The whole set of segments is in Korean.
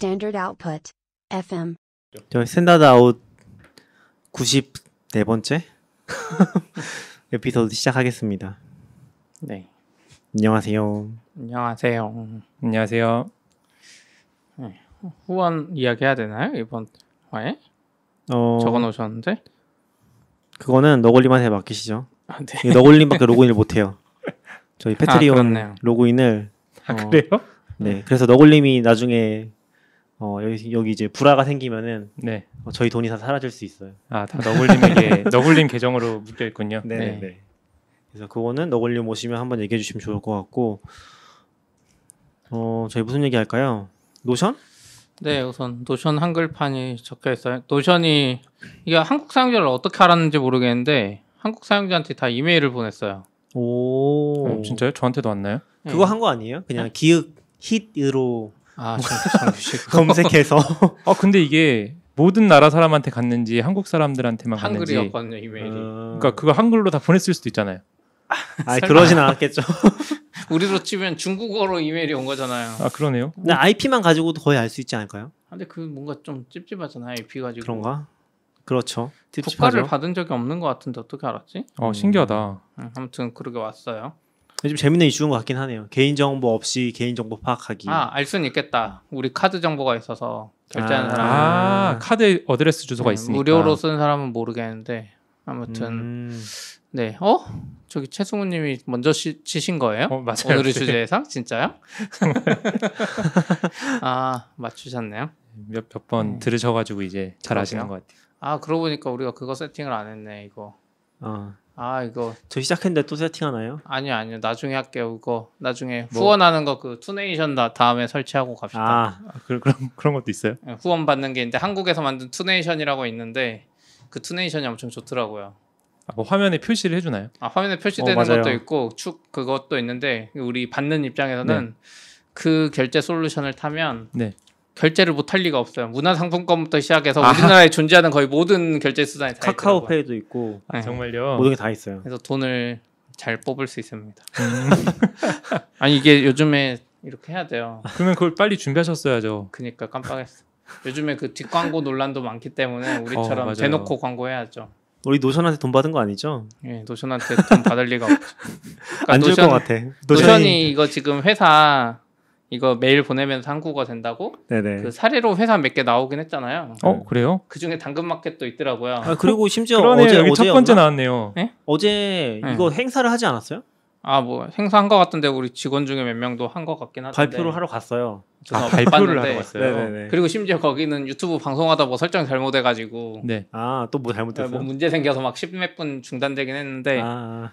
Standard output. FM. 저 standard out 94번째 에피소드 시작하겠습니다. 네. 안녕하세요. 안녕하세요. 안녕하세요. 후원 이야기해야 되나요? 이번 화에? 어, 적어놓으셨는데? 그거는 너굴님한테 맡기시죠. 아, 네. 이게 너굴님밖에 로그인을 못해요. 저희 패트리온 그렇네요. 로그인을 아, 어, 그래요? 네, 그래서 너굴님이 나중에 어, 여기, 여기 이제 불화가 생기면은 네. 어, 저희 돈이 다 사라질 수 있어요. 아, 다 너굴님에게 너굴님 계정으로 묶여 있군요. 네, 네. 네. 그래서 그거는 너굴님 오시면 한번 얘기해 주시면 좋을 것 같고, 어, 저희 무슨 얘기 할까요? 노션? 네, 우선 노션 한글판이 적혀 있어요. 노션이 이게 한국 사용자를 어떻게 알았는지 모르겠는데 한국 사용자한테 다 이메일을 보냈어요. 오, 어, 진짜요? 저한테도 왔나요? 네. 그거 한 거 아니에요? 그냥 기획 히트로 아, 정규식 검색해서 아, 근데 이게 모든 나라 사람한테 갔는지 한국 사람들한테만 갔는지. 한글이었거든요, 이메일이. 어... 그러니까 그거 한글로 다 보냈을 수도 있잖아요. 아 그러진 않았겠죠. 우리로 치면 중국어로 이메일이 온 거잖아요. 아, 그러네요. 근데 IP만 가지고도 거의 알 수 있지 않을까요? 근데 그 뭔가 좀 찝찝하잖아요, IP 가지고. 그런가? 그렇죠. 국가를 찝찝하죠. 받은 적이 없는 것 같은데 어떻게 알았지? 어, 음. 신기하다. 음, 아무튼 그러게 왔어요. 요즘 재밌는 이슈인 것 같긴 하네요. 개인 정보 없이 개인 정보 파악하기. 아, 알 수는 있겠다. 우리 카드 정보가 있어서 결제하는 아. 사람. 아, 카드 address 주소가 네, 있으니까. 무료로 쓴 사람은 모르겠는데 아무튼 음, 네. 어? 저기 최승우님이 먼저 시, 치신 거예요? 어, 맞아요. 오늘의 주제에서 진짜요? 아 맞추셨네요. 몇 몇번 음. 들으셔가지고 이제 잘 아시는 그러게요. 것 같아요. 아 그러고 보니까 우리가 그거 세팅을 안 했네 이거. 어. 아 이거 저 시작했는데 또 세팅하나요? 아니요 아니요 나중에 할게요 이거 나중에 뭐? 후원하는 거 그 투네이션 다, 다음에 설치하고 갑시다. 아, 아, 그, 그런 그런 것도 있어요. 네, 후원 받는 게 있는데 한국에서 만든 투네이션이라고 있는데 그 투네이션이 엄청 좋더라고요. 아, 뭐 화면에 표시를 해주나요? 아, 화면에 표시되는 어. 것도 있고 축 그것도 있는데 우리 받는 입장에서는 그 결제 솔루션을 타면 네. 결제를 못할 리가 없어요. 문화상품권부터 시작해서 아하. 우리나라에 존재하는 거의 모든 결제 수단이 다 있더라고요. 카카오페이도 있고 아, 네. 정말요. 모든 게 다 있어요. 그래서 돈을 잘 뽑을 수 있습니다. 음, 아니 이게 요즘에 이렇게 해야 돼요. 그러면 그걸 빨리 준비하셨어야죠. 그니까 깜빡했어. 요즘에 그 뒷광고 논란도 많기 때문에 우리처럼 어. 대놓고 광고해야죠. 우리 노션한테 돈 받은 거 아니죠? 예, 노션한테 돈 받을 리가 없죠. 그러니까 안줄것 노션- 같아. 노션이 이거 지금 회사 이거 메일 보내면서 한국어 된다고 네네. 그 사례로 회사 몇 개 나오긴 했잖아요. 어 그래요? 그 중에 당근마켓도 있더라고요. 아 그리고 심지어 그러네요. 어제 여기 어제 첫 번째 나왔네요. 어제 네. 이거 행사를 하지 않았어요? 아 뭐 행사한 것 같은데 우리 직원 중에 몇 명도 한 것 같긴 하던데. 발표를 하러 갔어요. 저는 아 못 발표를 봤는데. 하러 갔어요. 네네네. 그리고 심지어 거기는 유튜브 방송하다 뭐 설정 잘못해가지고 네. 아 또 뭐 잘못됐어요? 뭐 문제 생겨서 막 십몇 분 중단되긴 했는데 아,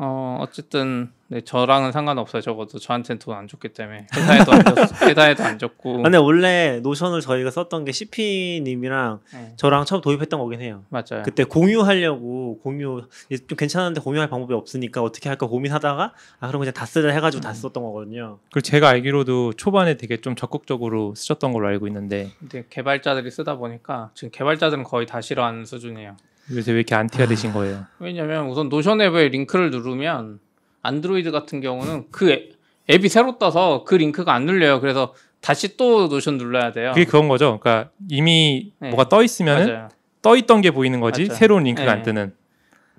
어 어쨌든 네, 저랑은 상관없어요. 적어도 저한테는 돈 안 줬기 때문에 회사에도 안 줬, 회사에도 안 줬고. 아. 근데 원래 노션을 저희가 썼던 게 CP님이랑 네, 저랑 처음 도입했던 거긴 해요. 맞아요. 그때 공유하려고 공유 이제 좀 괜찮은데 공유할 방법이 없으니까 어떻게 할까 고민하다가 아 그럼 그냥 다 쓰자 해가지고 음. 다 썼던 거거든요. 그리고 제가 알기로도 초반에 되게 좀 적극적으로 쓰셨던 걸로 알고 있는데 근데 개발자들이 쓰다 보니까 지금 개발자들은 거의 다 싫어하는 수준이에요. 요새 왜 이렇게 안티가 되신 거예요? 왜냐면 우선 노션 앱에 링크를 누르면 안드로이드 같은 경우는 그 앱- 앱이 새로 떠서 그 링크가 안 눌려요. 그래서 다시 또 노션 눌러야 돼요. 그게 그건 거죠. 그러니까 이미 네. 뭐가 떠 있으면은 맞아요. 떠 있던 게 보이는 거지 맞아요. 새로운 링크가 안 네. 뜨는.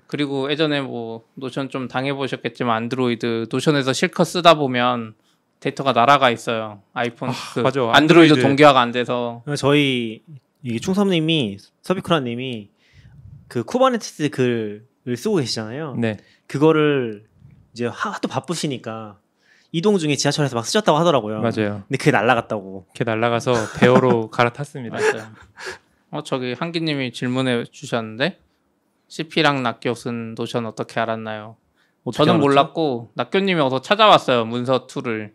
그리고 예전에 뭐 노션 좀 당해 보셨겠지만 안드로이드 노션에서 실컷 쓰다 보면 데이터가 날아가 있어요. 아이폰 그 맞아. 안드로이드 안드로이드. 동기화가 안 돼서 저희 이게 충섭님이 subicura님이 그 쿠버네티스 글을 쓰고 계시잖아요. 네. 그거를 이제 하도 바쁘시니까 이동 중에 지하철에서 막 쓰셨다고 하더라고요. 맞아요. 근데 그게 날라갔다고. 이렇게 날아가서 Bear로 갈아탔습니다. 맞아요. 어 저기 한기님이 질문해 주셨는데 CP랑 낙교 쓴 노션 어떻게 알았나요? 어떻게 저는 알았죠? 몰랐고 낙교님이 어서 찾아왔어요 문서 툴을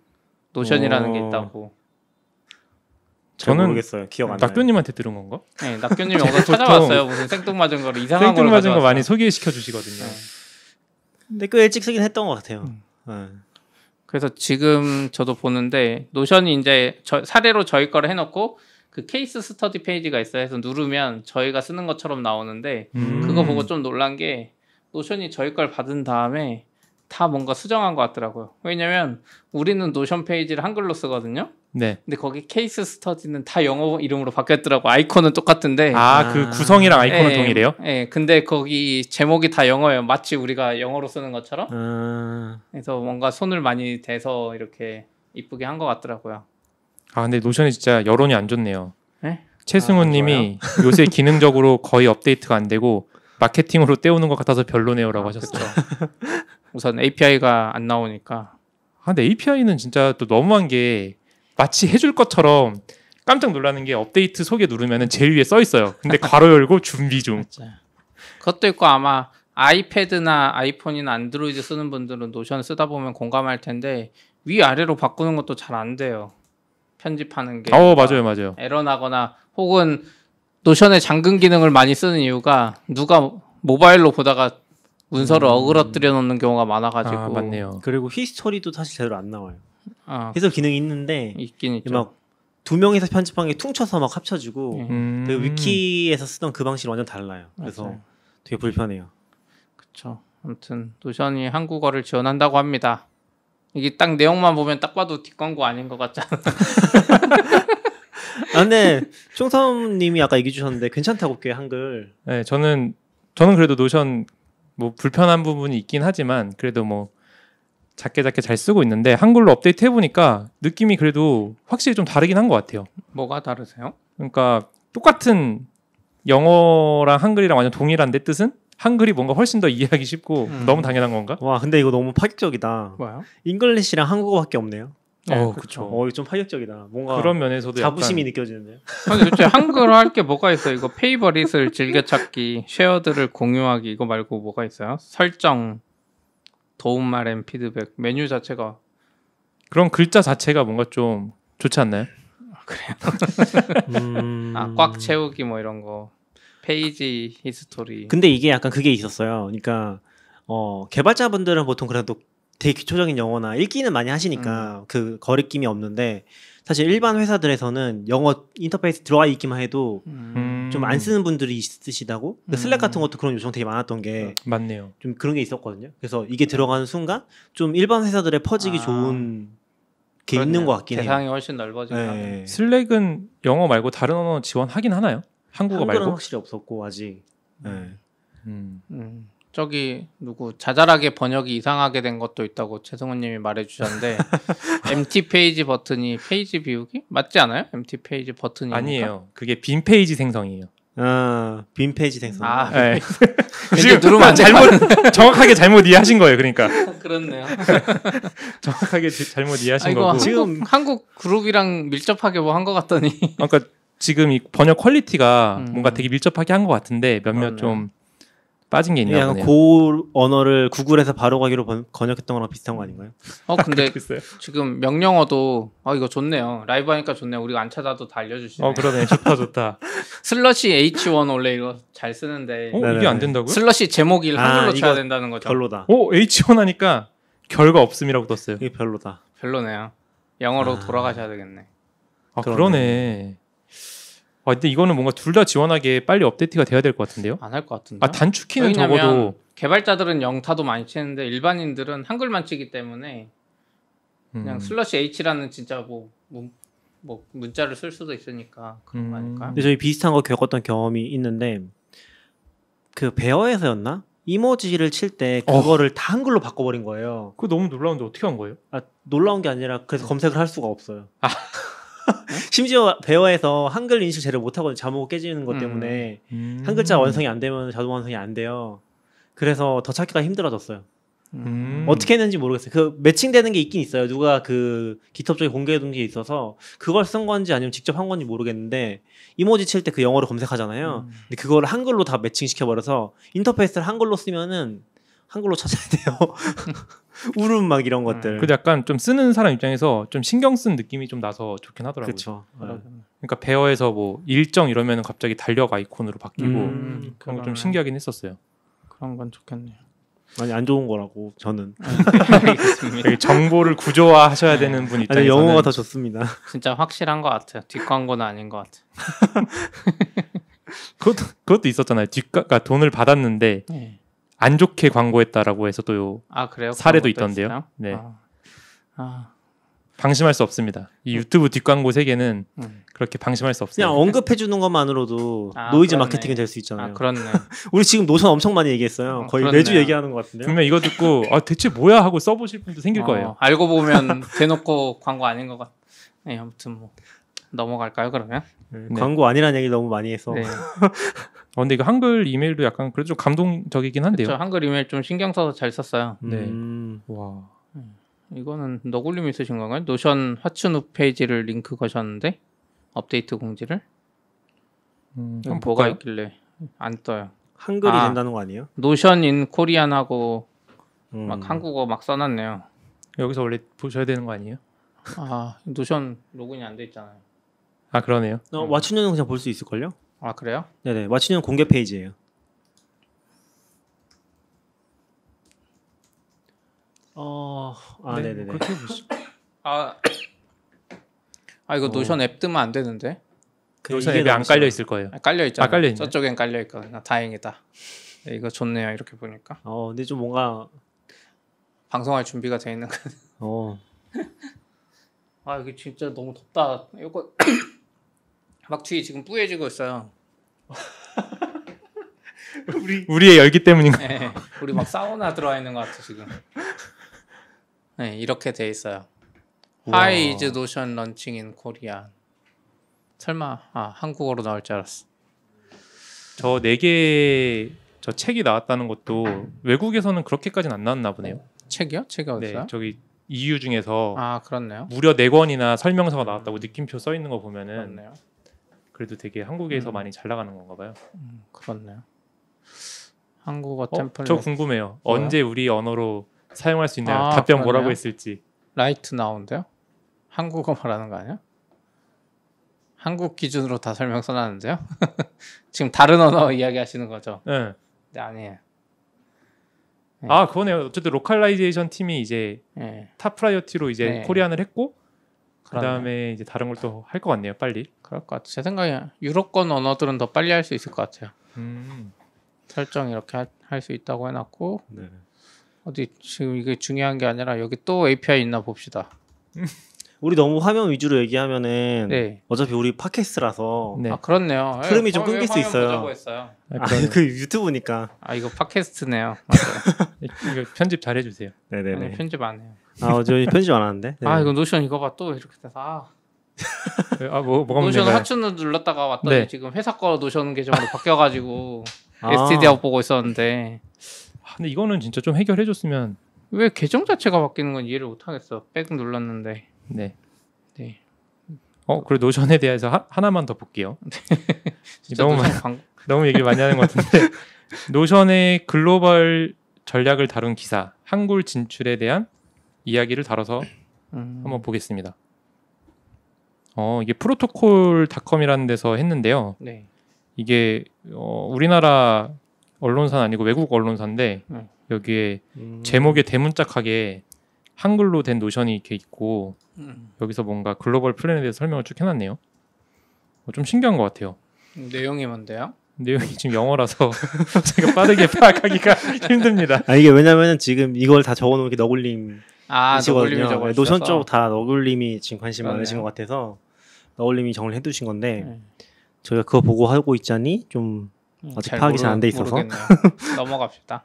노션이라는 게 어. 있다고. 잘 저는 모르겠어요. 기억 안 나요. 낙교님한테 들은 건가? 네, 낙교님이 어서 찾아왔어요 무슨 생뚱맞은 거를 이상한 걸 생뚱맞은 거. 많이 소개시켜 주시거든요. 네. 근데 꽤 일찍 쓰긴 했던 것 같아요. 음. 네. 그래서 지금 저도 보는데 노션이 이제 저- 사례로 저희 거를 해놓고 그 케이스 스터디 페이지가 있어요. 해서 누르면 저희가 쓰는 것처럼 나오는데 음. 그거 보고 좀 놀란 게 노션이 저희 걸 받은 다음에 다 뭔가 수정한 것 같더라고요. 왜냐면 우리는 노션 페이지를 한글로 쓰거든요. 네. 근데 거기 케이스 스터디는 다 영어 이름으로 바뀌었더라고. 아이콘은 똑같은데. 아, 그 아. 구성이랑 아이콘은 예, 동일해요? 예, 근데 거기 제목이 다 영어예요. 마치 우리가 영어로 쓰는 것처럼. 아, 그래서 뭔가 손을 많이 대서 이렇게 이쁘게 한 것 같더라고요. 아, 근데 노션이 진짜 여론이 안 좋네요. 네? 최승훈 아, 님이 요새 기능적으로 거의 업데이트가 안 되고 마케팅으로 때우는 것 같아서 별로네요라고 아, 하셨어요. 우선 API가 안 나오니까. 아, 근데 API는 진짜 또 너무한 게 마치 해줄 것처럼 깜짝 놀라는 게 업데이트 소개 누르면은 제일 위에 써 있어요. 근데 괄호 열고 준비 중. 그것도 있고 아마 아이패드나 아이폰이나 안드로이드 쓰는 분들은 노션 쓰다 보면 공감할 텐데 위 아래로 바꾸는 것도 잘 안 돼요. 편집하는 게. 어, 맞아요, 맞아요. 에러 나거나 혹은 노션의 잠금 기능을 많이 쓰는 이유가 누가 모바일로 보다가 문서를 음. 어그러뜨려 놓는 경우가 많아가지고 아, 맞네요. 그리고 히스토리도 사실 제대로 안 나와요. 아, 해석 기능이 있는데 있긴 있죠. 막 두 명이서 편집한 게 퉁쳐서 막 합쳐지고 예. 음. 그 위키에서 쓰던 그 방식이 완전 달라요. 그래서 맞아요. 되게 불편해요. 그렇죠. 아무튼 노션이 한국어를 지원한다고 합니다. 이게 딱 내용만 보면 딱 봐도 뒷광고 아닌 것 같잖아. 아 근데 총섬님이 아까 얘기해 주셨는데 괜찮다고 꽤 한글. 네, 저는 저는 그래도 노션 뭐 불편한 부분이 있긴 하지만 그래도 뭐 작게 작게 잘 쓰고 있는데 한글로 업데이트 해보니까 느낌이 그래도 확실히 좀 다르긴 한 것 같아요. 뭐가 다르세요? 그러니까 똑같은 영어랑 한글이랑 완전 동일한데 뜻은 한글이 뭔가 훨씬 더 이해하기 쉽고 음. 너무 당연한 건가? 와 근데 이거 너무 파격적이다. 뭐요? English랑 한국어밖에 없네요. 네, 어, 그쵸. 그쵸. 어좀 파격적이다. 뭔가 그런 면에서도 자부심이 약간 느껴지는데요. 아니 도대체 한글로 할 게 뭐가 있어? 이거 favorite을 즐겨찾기, shared를 공유하기 이거 말고 뭐가 있어요? 설정, 도움말 and 피드백 메뉴 자체가 그런 글자 자체가 뭔가 좀 좋지 않나요? 음... 아, 꽉 채우기 뭐 이런 거 페이지 히스토리 근데 이게 약간 그게 있었어요. 그러니까 어 개발자분들은 보통 그래도 되게 기초적인 영어나 읽기는 많이 하시니까 음. 그 거리낌이 없는데 사실 일반 회사들에서는 영어 인터페이스 들어가 있기만 해도 음, 좀안 쓰는 분들이 있으시다고 그 음. 슬랙 같은 것도 그런 요청 되게 많았던 게좀 맞네요. 그런 게 있었거든요. 그래서 이게 들어가는 순간 좀 일반 회사들에 퍼지기 아. 좋은 게 그렇네요. 있는 것 같긴 해요. 대상이 훨씬 넓어지니까 네. 슬랙은 영어 말고 다른 언어 지원하긴 하나요? 한국어 한글은 말고? 확실히 없었고 아직. 네. 음. 음, 저기 누구 자잘하게 번역이 이상하게 된 것도 있다고 최성훈님이 말해주셨는데 empty page 버튼이 페이지 비우기 맞지 않아요? empty page 버튼이 아니에요. 그게 빈 페이지 생성이에요. 아, 빈 페이지 생성. 아 네. 지금 누르면 안 잘못 정확하게 잘못 이해하신 거예요. 그러니까 그렇네요. 정확하게 지- 잘못 이해하신 아, 거고. 지금- 한국, 한국 그룹이랑 밀접하게 뭐 한 것 같더니 그러니까 지금 이 번역 퀄리티가 음. 뭔가 되게 밀접하게 한 것 같은데 몇몇 그렇네요. 좀 빠진 게 있나 보네요. 고 언어를 구글에서 바로 가기로 번, 번역했던 거랑 비슷한 거 아닌가요? 어 근데. 지금 명령어도 아 이거 좋네요. 라이브 하니까 좋네요. 우리가 안 찾아도 다 알려주시네. 어 그러네. 좋다 좋다. slash H1 원래 이거 잘 쓰는데 어. 이게 안 된다고요? slash 제목 일 아, 한글로 쳐야 된다는 거죠. 별로다. 오 H1 하니까 결과 없음이라고 떴어요. 이게 별로다. 별로네요. 영어로 아. 돌아가셔야 되겠네. 아 그러네. 그러네. 아 근데 이거는 뭔가 둘 다 지원하게 빨리 업데이트가 돼야 될 것 같은데요? 안 할 것 같은데. 아 단축키는 적어도 개발자들은 영타도 많이 치는데 일반인들은 한글만 치기 때문에 그냥 음. 슬러시 H라는 진짜 뭐, 문, 뭐 문자를 쓸 수도 있으니까 그런 거 음. 아닐까요? 근데 저희 비슷한 거 겪었던 경험이 있는데 그 Bear에서였나? 이모지를 칠때 어. 그거를 다 한글로 바꿔버린 거예요. 그거 너무 놀라운데 어떻게 한 거예요? 아, 놀라운 게 아니라 그래서 검색을 할 수가 없어요. 심지어 Bear에서 한글 인식 제대로 못하거든요. 자모 깨지는 것 음. 때문에 음. 한 글자 완성이 안 되면 자동 완성이 안 돼요. 그래서 더 찾기가 힘들어졌어요. 음. 어떻게 했는지 모르겠어요. 그 매칭되는 게 있긴 있어요. 누가 그 깃허브 쪽에 공개해둔 게 있어서 그걸 쓴 건지 아니면 직접 한 건지 모르겠는데 이모지 칠 때 그 영어로 검색하잖아요. 음. 근데 그거를 한글로 다 매칭시켜 버려서 인터페이스를 한글로 쓰면은 한글로 찾아야 돼요. 울음 막 이런 것들. 그 약간 좀 쓰는 사람 입장에서 좀 신경 쓴 느낌이 좀 나서 좋긴 하더라고요. 그렇죠. 그러니까 베어에서 뭐 일정 이러면 갑자기 달력 아이콘으로 바뀌고 음, 그런 거 좀. 신기하긴 했었어요. 그런 건 좋겠네요. 아니 안 좋은 거라고 저는. 되게 정보를 구조화하셔야 되는 분 입장에서는 영어가 더 좋습니다. 진짜 확실한 것 같아요. 뒷광고는 아닌 것 같아요. 그것도 그것도 있었잖아요. 뒷가 돈을 받았는데 네. 안 좋게 광고했다라고 해서 또아 그래요? 사례도 있던데요. 있어요? 네. 아, 아, 방심할 수 없습니다. 이 유튜브 뒷광고 세계는 음. 그렇게 방심할 수 그냥 없어요. 언급해 주는 것만으로도 아, 노이즈 그렇네. 마케팅이 될 수 있잖아요. 아 그렇네. 우리 지금 노션 엄청 많이 얘기했어요. 어, 거의 그렇네요. 매주 얘기하는 것 같은데요. 분명 이거 듣고 아 대체 뭐야 하고 써보실 분도 생길 어, 거예요. 알고 보면 대놓고 광고 아닌 것 같. 네, 아무튼 뭐 넘어갈까요 그러면? 네, 네. 광고 아니라는 얘기 너무 많이 해서 네. 어, 근데 이거 한글 이메일도 약간 그래도 좀 감동적이긴 한데요. 저 한글 이메일 좀 신경 써서 잘 썼어요. 네. 음, 와. 이거는 너굴님이 쓰신 건가요? 노션 화춘우 페이지를 링크 거셨는데 업데이트 공지를 음, 한번 뭐가? 있길래 안 떠요. 한글이 아. 된다는 거 아니에요? Notion in Korean하고 음. 막 한국어 막 써놨네요. 여기서 원래 보셔야 되는 거 아니에요? 아 노션 로그인이 안돼 있잖아요. 아 그러네요. 어, 와춘유는 그냥 볼 수 있을걸요? 아 그래요? 네네 와춘유는 공개 페이지예요. 어, 아, 네, 네, 네. 그렇게 보시. 아, 아 이거 어. 노션 앱 뜨면 안 되는데 노션 이게 앱에 안 깔려. 있을 거예요. 아, 깔려 있잖아. 아, 깔려 있네. 저쪽엔 깔려 있거든요. 다행이다. 네, 이거 좋네요. 이렇게 보니까 어, 근데 좀 뭔가 방송할 준비가 돼 있는 거. 어, 아 이게 진짜 너무 덥다. 이거 막 뒤에 지금 뿌얘지고 있어요. 우리의 열기 때문인가? 네, 우리 막 사우나 들어와 있는 것 같아 지금. 네 이렇게 돼 있어요. 우와. Hi is notion launching in Korea. 설마 아 한국어로 나올 줄 알았어. 저 네 개 저 책이 나왔다는 것도 외국에서는 그렇게까지는 안 나왔나 보네요. 책이요? 책이 네, 어딨어요? 저기 이유 중에서 아 그렇네요. 무려 네 권이나 설명서가 나왔다고 느낌표 써 있는 거 보면은 그렇네요. 그래도 되게 한국에서 음. 많이 잘 나가는 건가 봐요. 음, 그렇네요. 한국어 어, 템플릿 저 궁금해요. 뭐요? 언제 우리 언어로 사용할 수 있나요? 아, 답변 뭐라고 그러네요. 했을지. 라이트 나온대요? 한국어 말하는 거 아니야? 한국 기준으로 다 설명 써놨는데요? 지금 다른 언어 이야기하시는 거죠? 네. 네 아니에요. 네. 아 그거네요. 어쨌든 localization 팀이 이제 예, top priority로 이제 네. Korean을 했고 그 그러네요. 다음에 이제 다른 걸 또 할 것 같네요. 빨리. 그럴 것 같아요. 제 생각에 유럽권 언어들은 더 빨리 할 수 있을 것 같아요. 음. 설정 이렇게 할 수 있다고 해놨고 네. 어디 지금 이게 중요한 게 아니라 여기 또 API 있나 봅시다. 우리 너무 화면 위주로 얘기하면은 네. 어차피 우리 팟캐스트라서 네. 아 그렇네요. 예, 흐름이 좀 끊길 수 있어요. 했어요. 아, 아. 그 유튜브니까. 아 이거 팟캐스트네요. 이거 편집 잘 해주세요. 아니, 네네네. 편집 안 해요. 아, 저 편집 안 하는데. 네. 아 이거 노션 이거 봐 또 이렇게 돼서 아 아뭐 뭐가 노션? 하춘을 눌렀다가 왔더니 네. 지금 회사 거 노션 계정으로 바뀌어가지고 아. STD 보고 있었는데 아, 근데 이거는 진짜 좀 해결해줬으면. 왜 계정 자체가 바뀌는 건 이해를 못 하겠어. back 눌렀는데 네. 네. 어 그리고 노션에 대해서 하, 하나만 더 볼게요. 너무 노션 많- 광... 너무 얘기를 많이 하는 것 같은데 노션의 글로벌 전략을 다룬 기사 한글 진출에 대한 이야기를 다뤄서 음, 한번 보겠습니다. 어 이게 프로토콜닷컴이라는 데서 했는데요. 네. 이게 어, 우리나라 언론사는 아니고 외국 언론사인데 음. 여기에 음. 제목에 대문짝하게 한글로 된 노션이 이렇게 있고 음, 여기서 뭔가 글로벌 플랜에 대해서 설명을 쭉 해놨네요. 어, 좀 신기한 것 같아요. 내용이 뭔데요? 내용이 지금 영어라서 제가 빠르게 파악하기가 힘듭니다. 아 이게 왜냐면은 지금 이걸 다 적어놓은 게 너굴님 아. 저거 네, 노션? 쪽 다 너굴님이 지금 관심 그러네요. 많으신 것 같아서 너굴님이 정리해 두신 건데 네. 저희가 그거 보고 하고 있자니 좀 음, 아직 잘 파악이 잘안 모르- 돼 있어서. 넘어갑시다.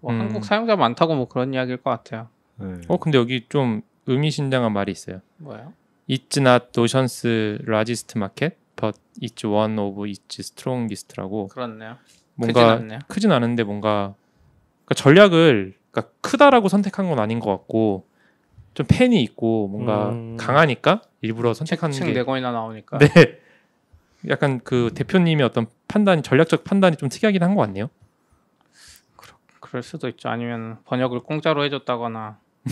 뭐 음. 한국 사용자 많다고 뭐 그런 이야기일 것 같아요. 네. 어 근데 여기 좀 의미심장한 말이 있어요. 뭐요? It's not Notion's largest market, but it's one of its strongest라고 그렇네요. 뭔가 크진 않네요. 크진 않은데 뭔가 그러니까 전략을 그러니까 크다라고 선택한 건 아닌 것 같고 좀 팬이 있고 뭔가 음. 강하니까 일부러 선택하는 책게네 권이나 나오니까. 네. 약간 그 대표님의 어떤 판단, 전략적 판단이 좀 특이하긴 한 것 같네요. 그럴 수도 있죠. 아니면 번역을 공짜로 해줬다거나.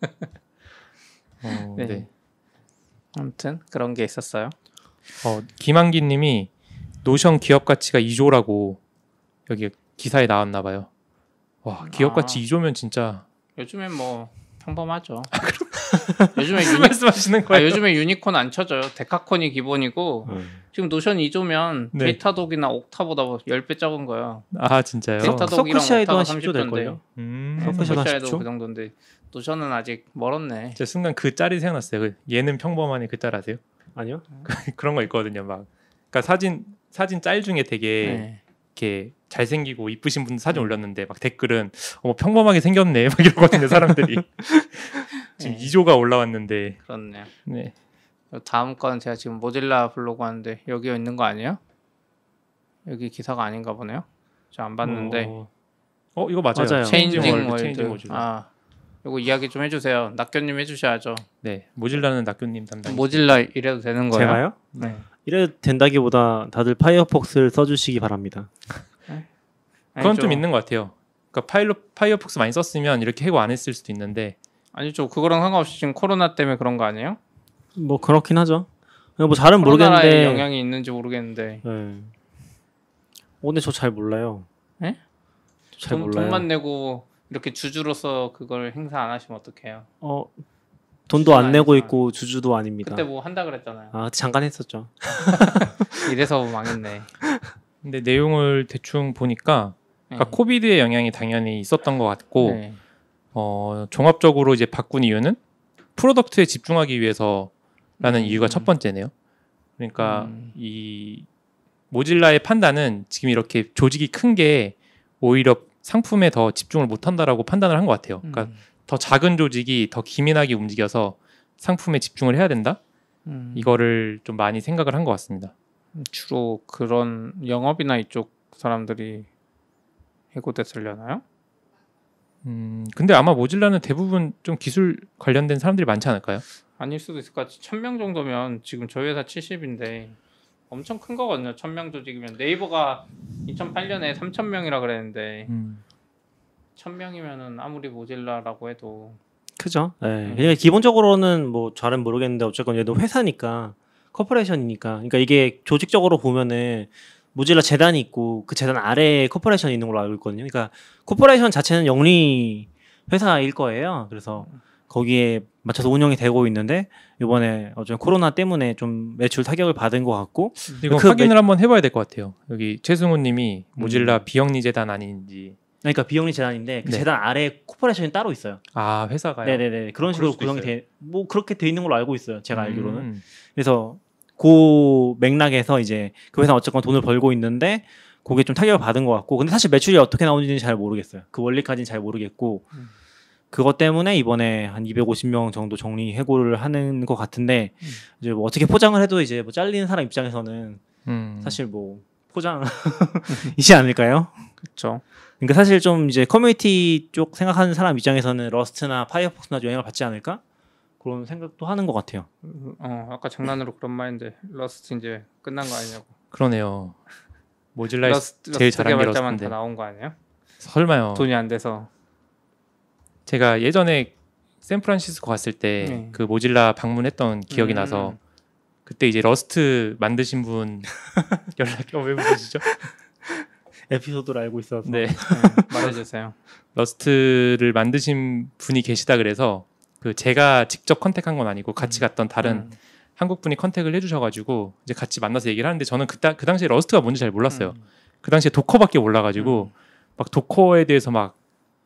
어, 네. 네. 아무튼 그런 게 있었어요. 어, 김한기님이 노션 기업 가치가 2조라고 여기 기사에 나왔나 봐요. 와, 기업 아. 가치 2조면 진짜 요즘엔 뭐 평범하죠. 요즘에 무슨 유니 말씀하시는 아, 거예요? 요즘에 유니콘 안 쳐져요. 데카콘이 기본이고 지금 노션 2조면 네. 데이터독이나 옥타보다 뭐 10배 적은 거예요. 아 진짜요? 데이터독이랑 옥타가 10조 될 30조 인데. 걸요. 음. CircleCI도 한 CircleCI도 10조? 그 정도인데 노션은 아직 멀었네. 제 순간 그 짤이 생각났어요. 그 얘는 평범하니 그 짤 아세요? 아니요? 그런 거 있거든요. 막 그러니까 사진 사진 짤 중에 되게 네. 이렇게 잘생기고 이쁘신 분 사진 올렸는데 막 댓글은 어머 평범하게 생겼네 막 이러거든요 사람들이 지금 네. 2조가 올라왔는데 그렇네요. 네. 다음 건 제가 지금 모질라 블로그 하는데 여기 있는 거 아니에요? 여기 기사가 아닌가 보네요. 저 안 봤는데 어, 어, 이거 맞아요. 맞아요. 체인징 월드. 아, 이거 이야기 좀 해주세요. 낙견님 해주셔야죠. 네 모질라는 낙교님 담당. 모질라 이래도 되는 거예요? 제가요? 네. 이래도 된다기보다 다들 파이어폭스를 써주시기 바랍니다. 그건 아니죠. 좀 있는 것 같아요. 그러니까 파일로 파이어폭스 많이 썼으면 이렇게 해고 안 했을 수도 있는데 아니죠. 그거랑 상관없이 지금 코로나 때문에 그런 거 아니에요? 뭐 그렇긴 하죠. 뭐 잘은 모르겠는데. 영향이 있는지 모르겠는데 네. 어, 근데 저잘 몰라요. 에? 저잘 돈, 몰라요. 돈만 내고 이렇게 주주로서 그걸 행사 안 하시면 어떡해요? 어 돈도 안 내고. 있고 주주도 아닙니다. 그때 뭐 한다 그랬잖아요. 아 잠깐 했었죠. 이래서 망했네. 근데 내용을 대충 보니까 그러니까 네. COVID의 영향이 당연히 있었던 것 같고 네. 어, 종합적으로 이제 바꾼 이유는 product에 집중하기 위해서라는 음. 이유가 첫 번째네요. 그러니까 음. 이 모질라의 판단은 지금 이렇게 조직이 큰 게 오히려 상품에 더 집중을 못 한다라고 판단을 한 것 같아요. 그러니까 음. 더 작은 조직이 더 기민하게 움직여서 상품에 집중을 해야 된다. 음. 이거를 좀 많이 생각을 한 것 같습니다. 주로 그런 영업이나 이쪽 사람들이 해고됐으려나요? 음, 근데 아마 모질라는 대부분 좀 기술 관련된 사람들이 많지 않을까요? 아닐 수도 있을 것 같이 1000명 정도면 지금 저희 회사 70인데 엄청 큰 거거든요. 1000명 조직이면 네이버가 2008년에 3000명이라 그랬는데 음. 1000명이면은 아무리 모질라라고 해도 크죠. 네. 음. 그러니까 기본적으로는 뭐 잘은 모르겠는데 어쨌건 얘도 회사니까 corporation이니까. 그러니까 이게 조직적으로 보면은 모질라 재단이 있고 그 재단 아래에 corporation이 있는 걸로 알고 있거든요. 그러니까 corporation 자체는 영리 회사일 거예요. 그래서 거기에 맞춰서 운영이 되고 있는데 이번에 어쨌든 코로나 때문에 좀 매출 타격을 받은 것 같고 이거 그 확인을 한번 해봐야 될 것 같아요. 여기 최승호님이 모질라 음. 비영리 재단 아닌지 그러니까 비영리 재단인데 그 네. 재단 아래 corporation이 따로 있어요. 아 회사가요. 네네네 그런 식으로 그럴 수도 구성이. 돼 뭐 그렇게 돼 있는 걸로 알고 있어요. 제가 알기로는. 음. 그래서 그 맥락에서 이제 그 회사 어쨌건 돈을 벌고 있는데 그게 좀 타격을 받은 것 같고 근데 사실 매출이 어떻게 나오는지는 잘 모르겠어요. 그 원리까지는 잘 모르겠고 음. 그것 때문에 이번에 한 250명 정도 정리 해고를 하는 것 같은데 음. 이제 뭐 어떻게 포장을 해도 이제 뭐 잘리는 사람 입장에서는 음. 사실 뭐 포장이지 않을까요? 그렇죠. 그러니까 사실 좀 이제 커뮤니티 쪽 생각하는 사람 입장에서는 러스트나 파이어폭스나 영향을 받지 않을까 그런 생각도 하는 것 같아요. 어 아까 장난으로 그런 말인데 러스트 이제 끝난 거 아니냐고. 그러네요. 러스트, 제일 러스트 잘한 게 러스트인데. 다 나온 거 아니에요? 설마요. 돈이 안 돼서. 제가 예전에 샌프란시스코 갔을 때 네. 그 Mozilla 방문했던 기억이 음. 나서 그때 이제 Rust 만드신 분 연락이 어, 왜 웃으시죠? 에피소드를 알고 있어서. 네. 네, 말해주세요. Rust를 만드신 분이 계시다 그래서 그 제가 직접 contact한 건 아니고 같이 갔던 다른 음. 한국 분이 contact을 해주셔가지고 이제 같이 만나서 얘기를 하는데 저는 그때 그 당시에 Rust가 뭔지 잘 몰랐어요. 음. 그 당시에 Docker밖에 몰라가지고 막 Docker에 대해서 막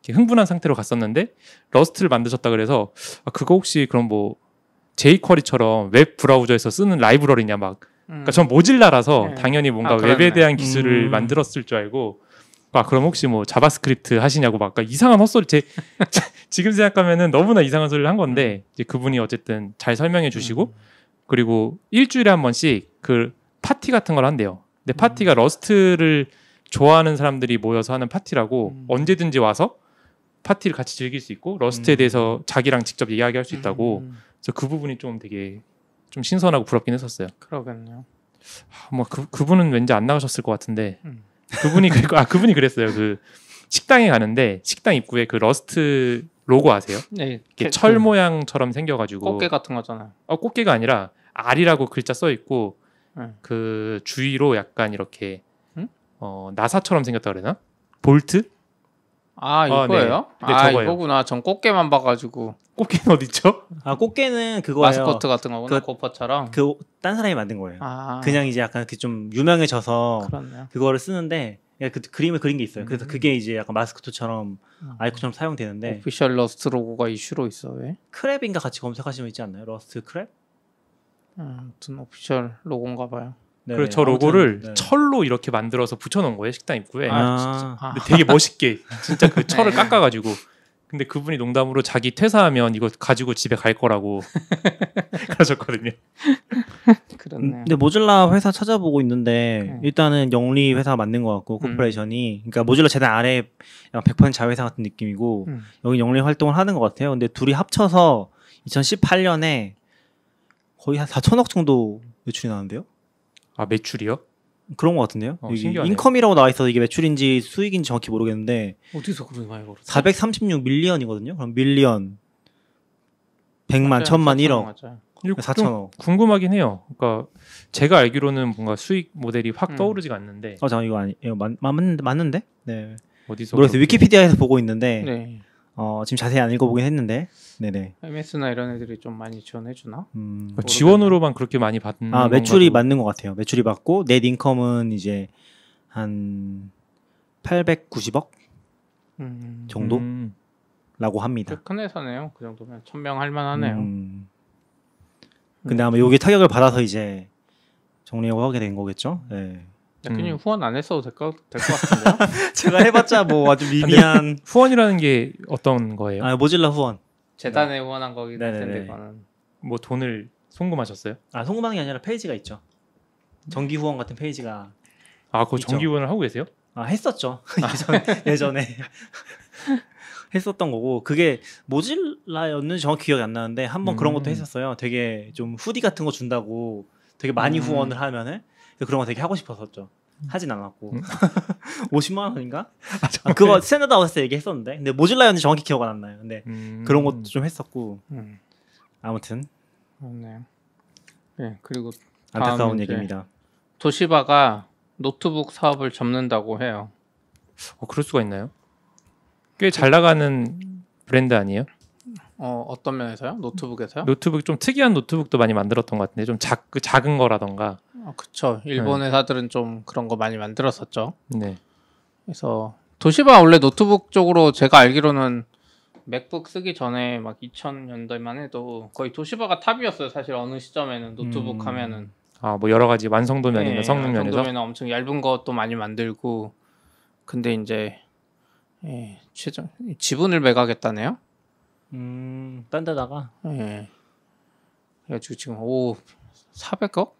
이렇게 흥분한 상태로 갔었는데 Rust를 만드셨다 그래서 아, 그거 혹시 그럼 뭐 jQuery처럼 웹 브라우저에서 쓰는 라이브러리냐 막 그러니까 전 Mozilla라서 네. 당연히 뭔가 아, 웹에. 대한 기술을 음. 만들었을 줄 알고 아 그럼 혹시 뭐 JavaScript 하시냐고 막 그러니까 이상한 헛소리 제 지금 생각하면은 너무나 이상한 소리를 한 건데 이제 그분이 어쨌든 잘 설명해 주시고 그리고 일주일에 한 번씩 그 파티 같은 걸 한대요. 근데 파티가 Rust를 좋아하는 사람들이 모여서 하는 파티라고 음. 언제든지 와서 파티를 같이 즐길 수 있고 Rust에 음. 대해서 자기랑 직접 이야기할 수 있다고 음, 그래서 그 부분이 좀 되게 좀 신선하고 부럽긴 했었어요. 그러겠네요. 뭐그 그분은 왠지 안 나가셨을 것 같은데 음. 그분이 그리고 아 그분이 그랬어요. 그 식당에 가는데 식당 입구에 그 Rust 로고 아세요? 네, 캐- 철 모양처럼 생겨가지고 꽃게 같은 거잖아요. 어, 꽃게가 아니라 R이라고 글자 써 있고 네. 그 주위로 약간 이렇게 음? 어, 나사처럼 생겼다 그러나? 볼트? 아 아, 이거예요? 네. 네, 아 저거예요. 이거구나. 전 꽃게만 봐가지고 꽃게는 어디 있죠? 아 꽃게는 그거예요. 마스코트 같은 거구나. 그- gopher처럼. 그 딴 사람이 만든 거예요. 아 그냥 이제 약간 그 좀 유명해져서 그렇네요. 그거를 쓰는데 그 그림을 그린 게 있어요. 그래서 음. 그게 이제 약간 마스코트처럼 음. 아이콘처럼 사용되는데 official Rust 로고가 이슈로 있어 왜? crab인가 같이 검색하시면 있지 않나요? Rust crab? 아, 아무튼 official 로고인가 봐요. 네, 그리고 저 아무튼, 로고를 네. 철로 이렇게 만들어서 붙여놓은 거예요 식당 입구에. 아, 아, 되게 멋있게 진짜 그 철을 네. 깎아가지고. 근데 그분이 농담으로 자기 퇴사하면 이거 가지고 집에 갈 거라고 그러셨거든요. 그렇네요. 근데 Mozilla 회사 찾아보고 있는데 음. 일단은 영리 회사 맞는 것 같고 corporation이 그러니까 Mozilla 재단 아래 100% 자회사 같은 느낌이고 음. 여기 영리 활동을 하는 것 같아요. 근데 둘이 합쳐서 2018년에 거의 한 4천억 정도 매출이 나는데요. 아 매출이요? 그런 것 같은데요. 어, 여기. 인컴이라고 나와 있어서 이게 매출인지 수익인지 정확히 모르겠는데 어디서 그런 많이 걸었어? 436 밀리언이거든요. 그럼 밀리언 100만, 1000만, 1억, 맞아요. 이거 좀 4천억. 궁금하긴 해요. 그러니까 제가 알기로는 뭔가 수익 모델이 확 음. 떠오르지가 않는데 어, 잠깐 이거 아니 이거 맞, 맞는 맞는데? 네. 어디서 모르겠어요. 그렇게- 위키피디아에서 보고 있는데 네. 어, 지금 자세히 안 읽어보긴 했는데, 네네. MS나 이런 애들이 좀 많이 지원해 주나? 음, 그러니까 지원으로만 그렇게 많이 받는 아 매출이 건가도- 맞는 것 같아요. 매출이 맞고 넷 인컴은 이제 한 890억 음. 정도라고 음. 합니다. 큰 회사네요. 그 정도면 천명 할 만하네요. 음, 근데 아마 여기 타격을 받아서 이제 정리하고 하게 된 거겠죠. 네. 대표님 음. 후원 안 했어도 될것 될것 같은데요? 제가 해봤자 뭐 아주 미미한 후원이라는 게 어떤 거예요? 아, 모질라 후원. 재단에 후원한 거기 네네네. 같은데 그거는 뭐 돈을 송금하셨어요? 아 송금하는 게 아니라 페이지가 있죠. 정기 후원 같은 페이지가 아, 있죠. 정기 후원을 하고 계세요? 아 했었죠 예전, 예전 에 했었던 거고 그게 모질라였는지 정확히 기억이 안 나는데 한번 그런 것도 음. 했었어요 되게 좀 후디 같은 거 준다고 되게 많이 음. 후원을 하면은 그런 거 되게 하고 싶었었죠 하진 않았고 음. 50만 원인가 아, 그거 Standard Out에서 얘기했었는데 근데 Mozilla였는지 정확히 기억 안 나요 근데 음. 그런 것도 좀 했었고 음, 아무튼 그렇네요. 네 그리고 안타까운 얘기입니다 도시바가 노트북 사업을 접는다고 해요. 어, 그럴 수가 있나요? 꽤 잘 나가는 브랜드 아니에요? 어 어떤 면에서요? 노트북에서요? 노트북 좀 특이한 노트북도 많이 만들었던 것 같은데 좀 작, 그 작은 거라던가 아, 그쵸. 일본 회사들은 좀 그런 거 많이 만들었었죠. 네. 그래서 도시바 원래 노트북 쪽으로 제가 알기로는 MacBook 쓰기 전에 막 2000년대만 해도 거의 도시바가 탑이었어요. 사실 어느 시점에는 노트북 음. 하면은 아 뭐 여러 가지 완성도 면이나 네, 성능 면에서 정도면 엄청 얇은 것도 많이 만들고 근데 이제 예, 최종 지분을 매각했다네요. 음 딴 데다가 예. 그래가지고 지금 오 400억?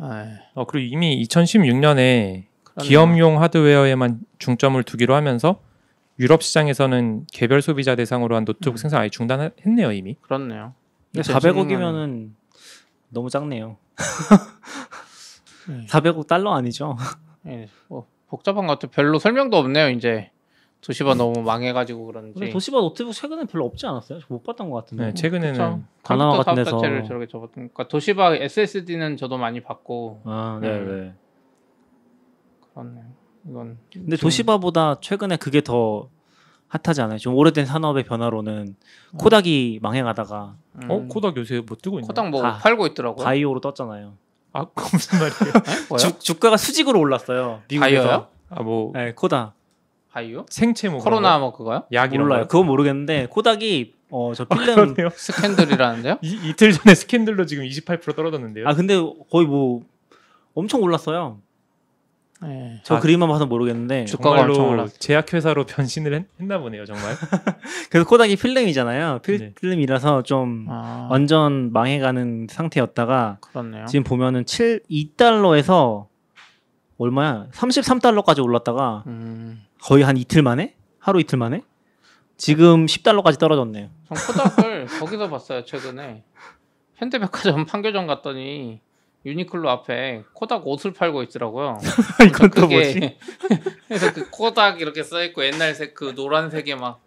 예, 어, 그리고 이미 2016년에 그러네요. 기업용 하드웨어에만 중점을 두기로 하면서 유럽 시장에서는 개별 소비자 대상으로 한 노트북 음. 생산 아예 중단했네요 이미. 그렇네요. 근데 2016 400억이면은 너무 작네요 네. 400억 달러 아니죠 예, 뭐 복잡한 것 같아요. 별로 설명도 없네요. 이제 도시바 너무 망해가지고 그런지. 근데 도시바 노트북 최근에 별로 없지 않았어요? 못 봤던 것 같은데. 네, 최근에는 컴퓨터 같은 데서. 자체를 저렇게 접었던. 그러니까 도시바 SSD는 저도 많이 봤고 아, 네, 음. 네. 그렇네요. 이건 근데 좀- 도시바보다 최근에 그게 더 핫하지 않아요? 좀 오래된 산업의 변화로는 Kodak이 망해가다가 음, 어 Kodak 요새 뭐 뜨고 있나요? 코닥 뭐 아, 팔고 있더라고요. 바이오로 떴잖아요. 아 무슨 말이에요? 네? 주, 주가가 수직으로 올랐어요. 미국에서. 바이오요? 아 뭐 네, Kodak. 바이오? 생체 뭐 코로나 뭐 그거요? 거? 약 이런 몰라요. 거? 그건 모르겠는데 코닥이 어저 아, 필름 그러네요. 스캔들이라는데요? 이, 이틀 전에 스캔들로 지금 28% 떨어졌는데요. 아 근데 거의 뭐 엄청 올랐어요. 네. 저 아, 그림만 봐서 모르겠는데 주- 주가가 엄청 정말로 올랐- 제약회사로 변신을 했, 나 보네요 정말. 그래서 코닥이 필름이잖아요. 필, 네. 필름이라서 좀 아, 완전 망해가는 상태였다가 그렇네요. 지금 보면은 7 2달러에서 얼마야? 33달러까지 올랐다가 음, 거의 한 이틀 만에 하루 이틀 만에 지금 10달러까지 떨어졌네요. 전 코닥을 거기서 봤어요 최근에 현대백화점 판교점 갔더니 유니클로 앞에 코닥 옷을 팔고 있더라고요. 이건 또 그게- 뭐지? 그래서 그 코닥 이렇게 써 있고 옛날 색 그 노란색에 막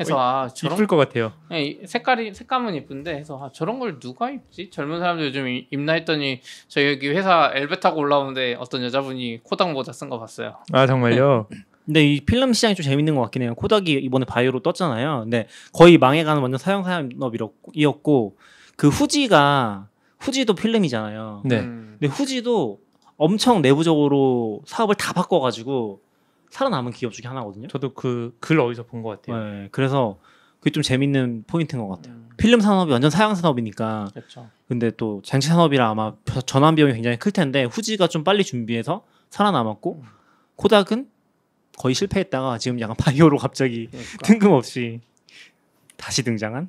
해서 아 저런 이쁠 것 같아요. 예, 이 색깔이 색감은 이쁜데 해서 아, 저런 걸 누가 입지? 젊은 사람들 요즘 이- 입나 했더니 저희 여기 회사 엘베 타고 올라오는데 어떤 여자분이 코닥 모자 쓴 거 봤어요. 아 정말요. 근데 이 필름 시장이 좀 재밌는 것 같긴 해요. 코닥이 이번에 바이오로 떴잖아요. 근데 거의 망해가는 완전 사용 산업이었고 그 후지가 후지도 필름이잖아요. 네. 음. 근데 후지도 엄청 내부적으로 사업을 다 바꿔가지고 살아남은 기업 중에 하나거든요. 저도 그 글 어디서 본 것 같아요. 네, 그래서 그게 좀 재밌는 포인트인 것 같아요. 음. 필름 산업이 완전 사양 산업이니까 그렇죠. 근데 또 장치 산업이라 아마 전환 비용이 굉장히 클 텐데 후지가 좀 빨리 준비해서 살아남았고 코닥은 거의 실패했다가 지금 약간 바이오로 갑자기 그러니까. 뜬금없이 다시 등장한.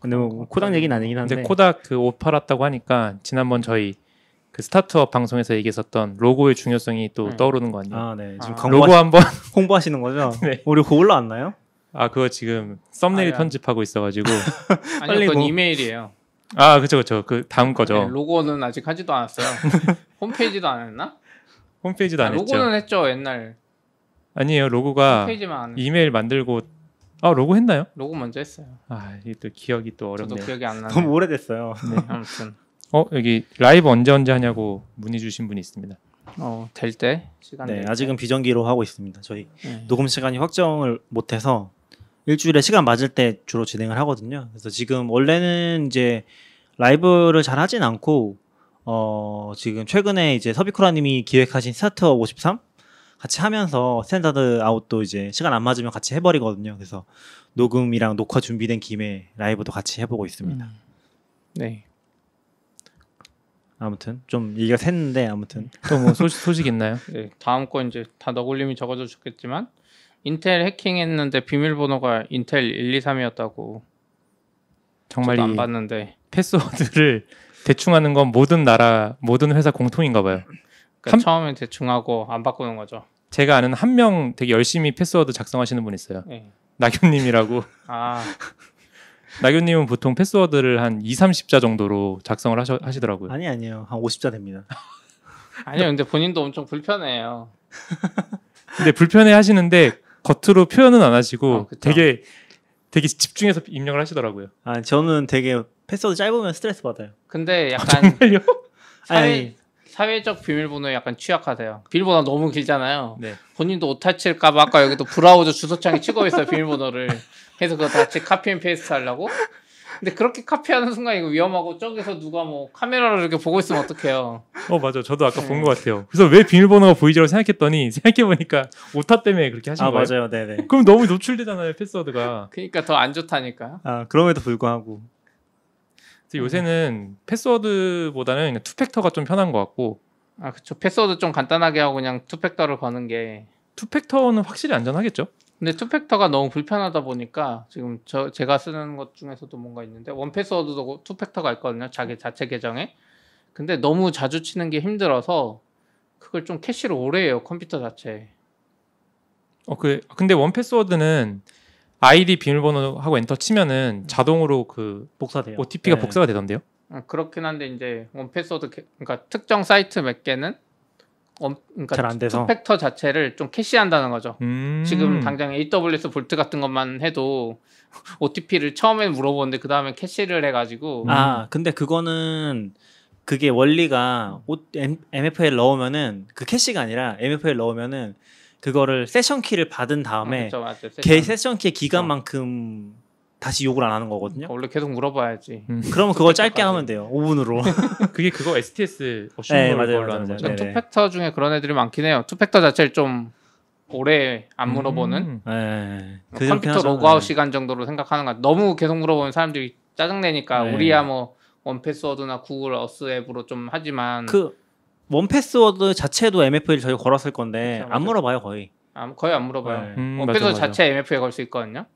근데 뭐 코닥 얘기는 아니긴 한데. 코닥 그 옷 팔았다고 하니까 지난번 저희 그 스타트업 방송에서 얘기했었던 로고의 중요성이 또 네. 떠오르는 거 아니에요? 아, 네. 지금 아. 광고 로고 한번 홍보하시는 거죠? 네. 우리 그거 올라왔나요? 아 그거 지금 썸네일 아야. 편집하고 있어 가지고 아니 빨리 그건 뭐- 이메일이에요. 아 그쵸 그쵸 그 다음 거죠 네, 로고는 아직 하지도 않았어요. 홈페이지도 안 했나? 홈페이지도 아, 안 했죠 로고는 했죠 옛날. 아니에요 로고가. 이메일 만들고 아 로고 했나요? 로고 먼저 했어요. 아 이게 또 기억이 또 저도 어렵네요 기억이 안 나네. 너무 오래됐어요. 네, 아무튼 어 여기 라이브 언제 언제 하냐고 문의 주신 분이 있습니다 어, 될 때 시간 네, 될 때. 아직은 비정기로 하고 있습니다. 저희 네. 녹음 시간이 확정을 못해서 일주일에 시간 맞을 때 주로 진행을 하거든요. 그래서 지금 원래는 이제 라이브를 잘 하진 않고 어 지금 최근에 이제 subicura님이 기획하신 스타트업 53 같이 하면서 Standard Out도 이제 시간 안 맞으면 같이 해버리거든요. 그래서 녹음이랑 녹화 준비된 김에 라이브도 같이 해보고 있습니다. 음. 네. 아무튼 좀 얘기가 샜는데 아무튼 또 뭐 소식, 소식 있나요? 네, 다음 거 이제 다 너굴님이 적어줘 주겠지만 인텔 해킹했는데 비밀번호가 인텔 1, 2, 3이었다고 정말 안이 봤는데 패스워드를 대충 하는 건 모든 나라 모든 회사 공통인가 봐요 그러니까 한- 처음엔 대충 하고 안 바꾸는 거죠. 제가 아는 한 명 되게 열심히 패스워드 작성하시는 분 있어요 네. 나균님이라고 아 나균님은 보통 패스워드를 한 2, 30자 정도로 작성을 하셔, 하시더라고요 아니 아니요 한 50자 됩니다. 아니요, 근데 본인도 엄청 불편해요. 근데 불편해 하시는데 겉으로 표현은 안 하시고 어, 그쵸. 되게 되게 집중해서 입력을 하시더라고요 아 저는 되게 패스워드 짧으면 스트레스 받아요. 근데 약간 정말요? 사회 아니, 사회적 비밀번호에 약간 취약하세요. 비밀번호 너무 길잖아요. 네. 본인도 오타 칠까봐 아까 여기도 브라우저 주소창에 치고 있어요 비밀번호를. 해서 그거 같이 copy and paste 하려고. 근데 그렇게 copy하는 순간 이거 위험하고 저기서 누가 뭐 카메라로 이렇게 보고 있으면 어떡해요. 어 맞아 저도 아까 네. 본것 같아요 그래서 왜 비밀번호가 보이지라고 생각했더니 생각해보니까 오타 때문에 그렇게 하신 아 거예요 맞아요, 네네. 그럼 너무 노출되잖아요 패스워드가 그러니까 더 안 좋다니까요. 아 그럼에도 불구하고 그래서 요새는 패스워드보다는 two factor가 좀 편한 것 같고 아 그쵸. 패스워드 좀 간단하게 하고 그냥 two factor를 거는 게. two factor는 확실히 안전하겠죠 근데 two factor가 너무 불편하다 보니까 지금 저 제가 쓰는 것 중에서도 뭔가 있는데 1Password도 two factor가 있거든요. 자기 자체 계정에. 근데 너무 자주 치는 게 힘들어서 그걸 좀 캐시를 오래 해요 컴퓨터 자체. 어, 그 근데 1Password는 아이디 비밀번호 하고 엔터 치면은 자동으로 그 복사돼요. OTP가 네. 복사가 되던데요? 어, 그렇긴 한데 이제 1Password 개- 그러니까 특정 사이트 몇 개는 원 그러니까 잘안 돼서. two factor 자체를 좀 캐시한다는 거죠. 음. 지금 당장 AWS Vault 같은 것만 해도 OTP를 처음에 물어보는데 그 다음에 캐시를 해가지고 아 근데 그거는 그게 원리가 오- M- MFA 넣으면은 그 캐시가 아니라 MFA 넣으면은 그거를 세션 키를 받은 다음에 그쵸, 맞죠. 걔 세션. 세션 키의 기간만큼 다시 요구를 안 하는 거거든요. 원래 계속 물어봐야지. 음. 그러면 그걸 짧게 하면 돼요. 5분으로. 그게 그거 STS 네, assume 맞아요, 걸로 맞아요, 하는 거죠. two factor 중에 그런 애들이 많긴 해요. two factor 자체를 좀 오래 안 물어보는 음. 네. 그렇게 컴퓨터. 로그아웃 네. 시간 정도로 생각하는 거 너무 계속 물어보면 사람들이 짜증내니까 네. 우리야 뭐 1Password나 구글 어스 앱으로 좀 하지만 그 1Password 자체도 MFA 저희가 걸었을 건데 그쵸, 안 맞아요. 물어봐요 거의. 아, 거의 안 물어봐요. 네. 음, 1Password 맞아, 맞아. 자체 MFA에 걸수 있거든요.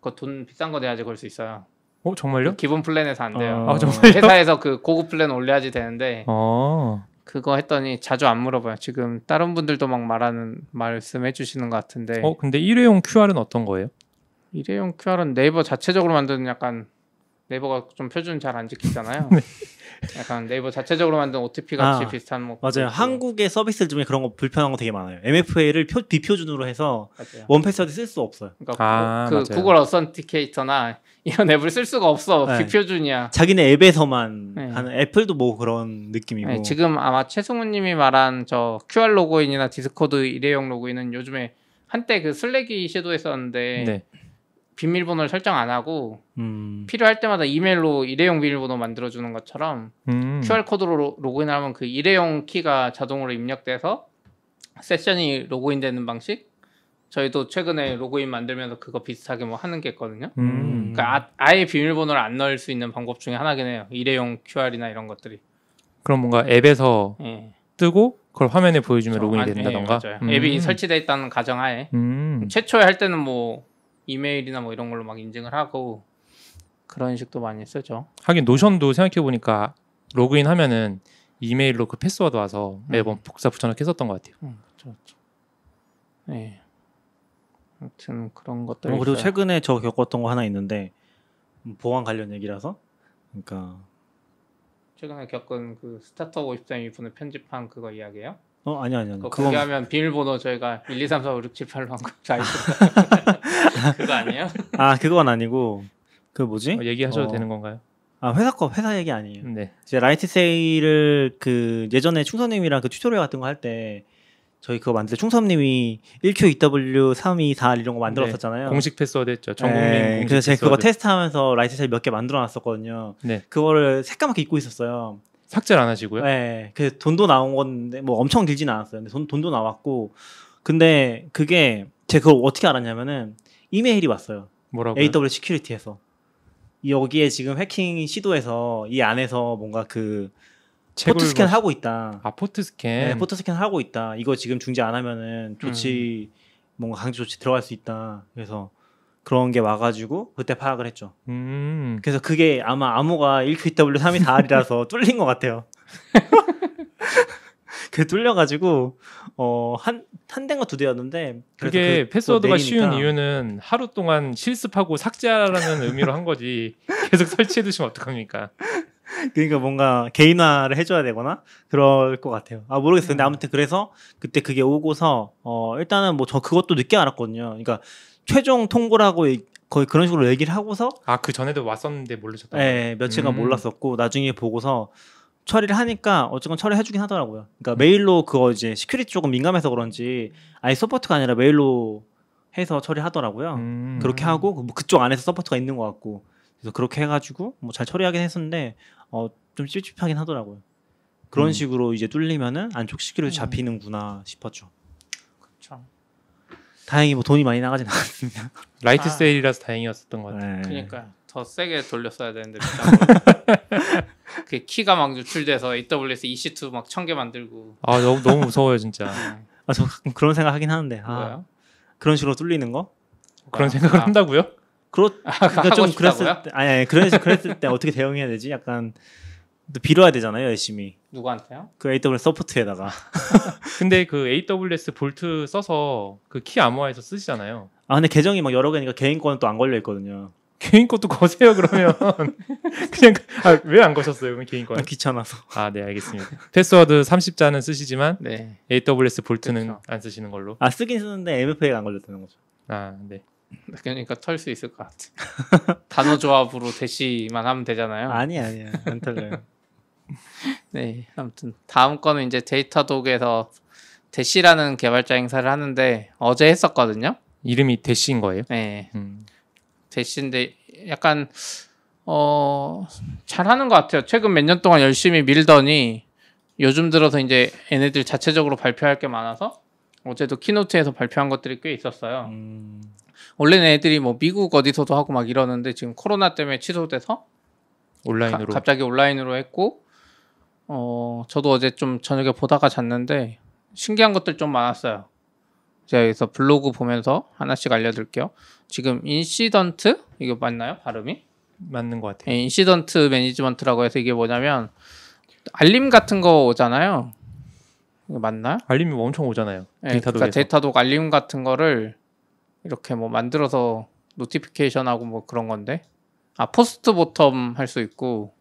그거 돈 비싼 거 내야지 걸 수 있어요. 어 정말요? 기본 플랜에서 안 돼요. 어. 아 정말요? 회사에서 그 고급 플랜 올려야지 되는데 어. 그거 했더니 자주 안 물어봐요. 지금 다른 분들도 막 말하는 말씀해 주시는 것 같은데 어 근데 일회용 QR은 어떤 거예요? 일회용 QR은 네이버 자체적으로 만드는 약간 네이버가 좀 표준 잘 안 지키잖아요. 약간 네이버 자체적으로 만든 OTP 같이 아, 비슷한 뭐 맞아요. 있고. 한국의 서비스 중에 그런 거 불편한 거 되게 많아요. MFA를 표, 비표준으로 해서 맞아요. 1Password 쓸 수 없어요. 그러니까 아, 그 맞아요. 구글 Authenticator나 이런 앱을 쓸 수가 없어. 네. 비표준이야. 자기네 앱에서만 네. 하는 애플도 뭐 그런 느낌이고. 네, 지금 아마 최승우님이 말한 저 QR 로그인이나 디스코드 일회용 로그인은 요즘에 한때 그 슬랙이 시도했었는데 네. 비밀번호를 설정 안 하고 음. 필요할 때마다 이메일로 일회용 비밀번호 만들어주는 것처럼 음. QR 코드로 로- 로그인하면 그 일회용 키가 자동으로 입력돼서 세션이 로그인되는 방식. 저희도 최근에 로그인 만들면서 그거 비슷하게 뭐 하는 게 있거든요. 음. 그러니까 아, 아예 비밀번호를 안 넣을 수 있는 방법 중에 하나긴 해요. 일회용 QR이나 이런 것들이. 그럼 뭔가 앱에서 예. 뜨고 그걸 화면에 보여주면 로그인이 아니, 된다던가. 예. 음. 앱이 설치돼 있다는 가정하에 음. 최초에 할 때는 뭐 이메일이나 뭐 이런 걸로 막 인증을 하고 그런 식도 많이 쓰죠. 하긴 노션도 생각해 보니까 로그인 하면은 이메일로 그 패스워드 와서 매번 음. 복사 붙여넣기 했었던 것 같아요. 음, 그렇죠. 그렇죠. 네. 아무튼 그런 것들. 어, 그리고 최근에 저 겪었던 거 하나 있는데 음, 보안 관련 얘기라서 그러니까 최근에 겪은 그 스타트업 53분을 편집한 그거 이야기예요? 어 아니 아니 아니 그거 그건 공개하면 비밀번호 저희가 1, 2, 3, 4, 5, 6, 7, 8로 한거 다 있어요. 그거 아니에요? 아 그건 아니고 그 뭐지? 어, 얘기하셔도 어, 되는 건가요? 아 회사 거 회사 얘기 아니에요. 네. 이제 Lightsail을 그 예전에 충선님이랑 그 튜토리얼 같은 거 할 때 저희 그거 만들 때 충선님이 1Q2W3E4R 이런 거 만들었었잖아요. 공식 패스워드 했죠. 전국민 네, 공식 그래서 제가 그거. 테스트하면서 Lightsail 몇개 만들어 놨었거든요. 네. 그거를 새까맣게 잊고 있었어요. 삭제를 안 하시고요. 네, 그 돈도 나온 건데 뭐 엄청 길진 않았어요. 근데 돈, 돈도 나왔고 근데 그게 제가 그걸 어떻게 알았냐면은 이메일이 왔어요. 뭐라고요? AWS security에서 여기에 지금 해킹 시도해서 이 안에서 뭔가 그 포트 스캔 뭐- 하고 있다. 아 포트 스캔. 네, 포트 스캔 하고 있다. 이거 지금 중지 안 하면은 조치 음. 뭔가 강제 조치 들어갈 수 있다. 그래서 그런 게 와가지고 그때 파악을 했죠. 음. 그래서 그게 아마 암호가 1Q2W3E4R이라서 뚫린 것 같아요. 그 뚫려가지고 어한 한 대인가 두 대였는데 그게 그- 패스워드가 그거 쉬운 이유는 하루 동안 실습하고 삭제하라는 의미로 한 거지. 계속 설치해 두시면 어떡합니까? 그러니까 뭔가 개인화를 해줘야 되거나 그럴 것 같아요. 아 모르겠어요. 근데 아무튼 그래서 그때 그게 오고서 어 일단은 뭐 저 그것도 늦게 알았거든요. 그러니까 최종 통보라고 이- 거의 그런 식으로 얘기를 하고서 아 그 전에도 왔었는데 모르셨던 거예요? 예, 며칠간 음. 몰랐었고 나중에 보고서 처리를 하니까 어쨌건 처리해 주긴 하더라고요. 그러니까 메일로 그거 이제 security 조금 민감해서 그런지 아예 support가 아니라 메일로 해서 처리하더라고요. 음. 그렇게 하고 뭐 그쪽 안에서 support가 있는 것 같고 그래서 그렇게 해가지고 뭐 잘 처리하긴 했었는데 어 좀 찝찝하긴 하더라고요. 그런 음. 식으로 이제 뚫리면은 안쪽 security 음. 잡히는구나 싶었죠. 그렇죠. 다행히 뭐 돈이 많이 나가진 않았습니다. Light 아. sail이라서 다행이었었던 것 같아요. 네. 그러니까 더 세게 돌렸어야 되는데. 그 키가 막 유출돼서 AWS EC2 막 천 개 만들고 아 너무 너무 무서워요 진짜. 음, 아, 저 가끔 그런 생각 하긴 하는데 아. 그런 식으로 뚫리는 거? 그런 아, 생각을 아, 한다고요? 그렇 아, 그러니까 좀 싶다고요? 그랬을 때 아니 아니 그랬, 그랬을 때 어떻게 대응해야 되지? 약간 또 빌어야 되잖아요 열심히 누구한테요? 그 AWS support에다가 근데 그 AWS Vault 써서 그 키 암호화해서 쓰시잖아요. 아 근데 계정이 막 여러 개니까 개인 거는 또 안 걸려 있거든요. 개인 것도 거세요 그러면 그냥 아, 왜 안 거셨어요 그러면 개인 아, 거는? 귀찮아서. 아 네 알겠습니다. 패스워드 30자는 쓰시지만 네. AWS 볼트는 그렇죠. 안 쓰시는 걸로. 아 쓰긴 쓰는데 MFA가 안 걸렸다는 거죠. 아 네. 그러니까 털 수 있을 것 같아. 단어 조합으로 대시만 하면 되잖아요. 아니 아니야 안 털려요. 네. 아무튼 다음 거는 이제 데이터독에서 대시라는 개발자 행사를 하는데 어제 했었거든요. 이름이 대시인 거예요? 네. 음. 대시인데 약간 어 잘하는 것 같아요. 최근 몇 년 동안 열심히 밀더니 요즘 들어서 이제 얘네들 자체적으로 발표할 게 많아서 어제도 키노트에서 발표한 것들이 꽤 있었어요. 음, 원래는 애들이 뭐 미국 어디서도 하고 막 이러는데 지금 코로나 때문에 취소돼서 온라인으로. 가- 갑자기 온라인으로 했고 어 저도 어제 좀 저녁에 보다가 잤는데 신기한 것들 좀 많았어요. 제가 여기서 블로그 보면서 하나씩 알려드릴게요. 지금 incident 이거 맞나요 발음이? 맞는 것 같아요. 예, incident management라고 해서 이게 뭐냐면 알림 같은 거 오잖아요. 이거 맞나요? 알림이 엄청 오잖아요. 예, Datadog에서. 그러니까 Datadog 알림 같은 거를 이렇게 뭐 만들어서 notification하고 뭐 그런 건데 아 post mortem 할 수 있고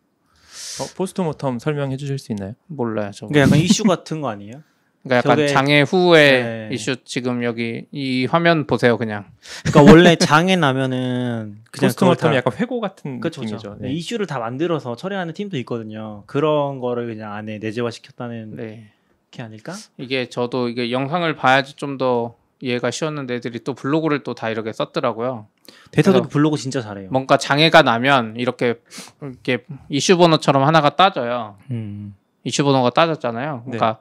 어, post mortem 설명해 주실 수 있나요? 몰라요 저거. 그게 약간 이슈 같은 거 아니에요? 그러니까 약간 저게- 장애 후에 네. 이슈 지금 여기 이 화면 보세요 그냥. 그러니까 원래 장애 나면은 그냥 post 그걸 약간 회고 같은 그쵸, 그쵸. 느낌이죠. 네. 이슈를 다 만들어서 처리하는 팀도 있거든요. 그런 거를 그냥 안에 내재화 시켰다는 네. 게 아닐까? 이게 저도 이게 영상을 봐야지 좀 더 이해가 쉬웠는데 애들이 또 블로그를 또 다 이렇게 썼더라고요. Datadog 그래서- 블로그 진짜 잘해요. 뭔가 장애가 나면 이렇게 이렇게 이슈 번호처럼 하나가 따져요. 음. 이슈 번호가 따졌잖아요. 네. 그러니까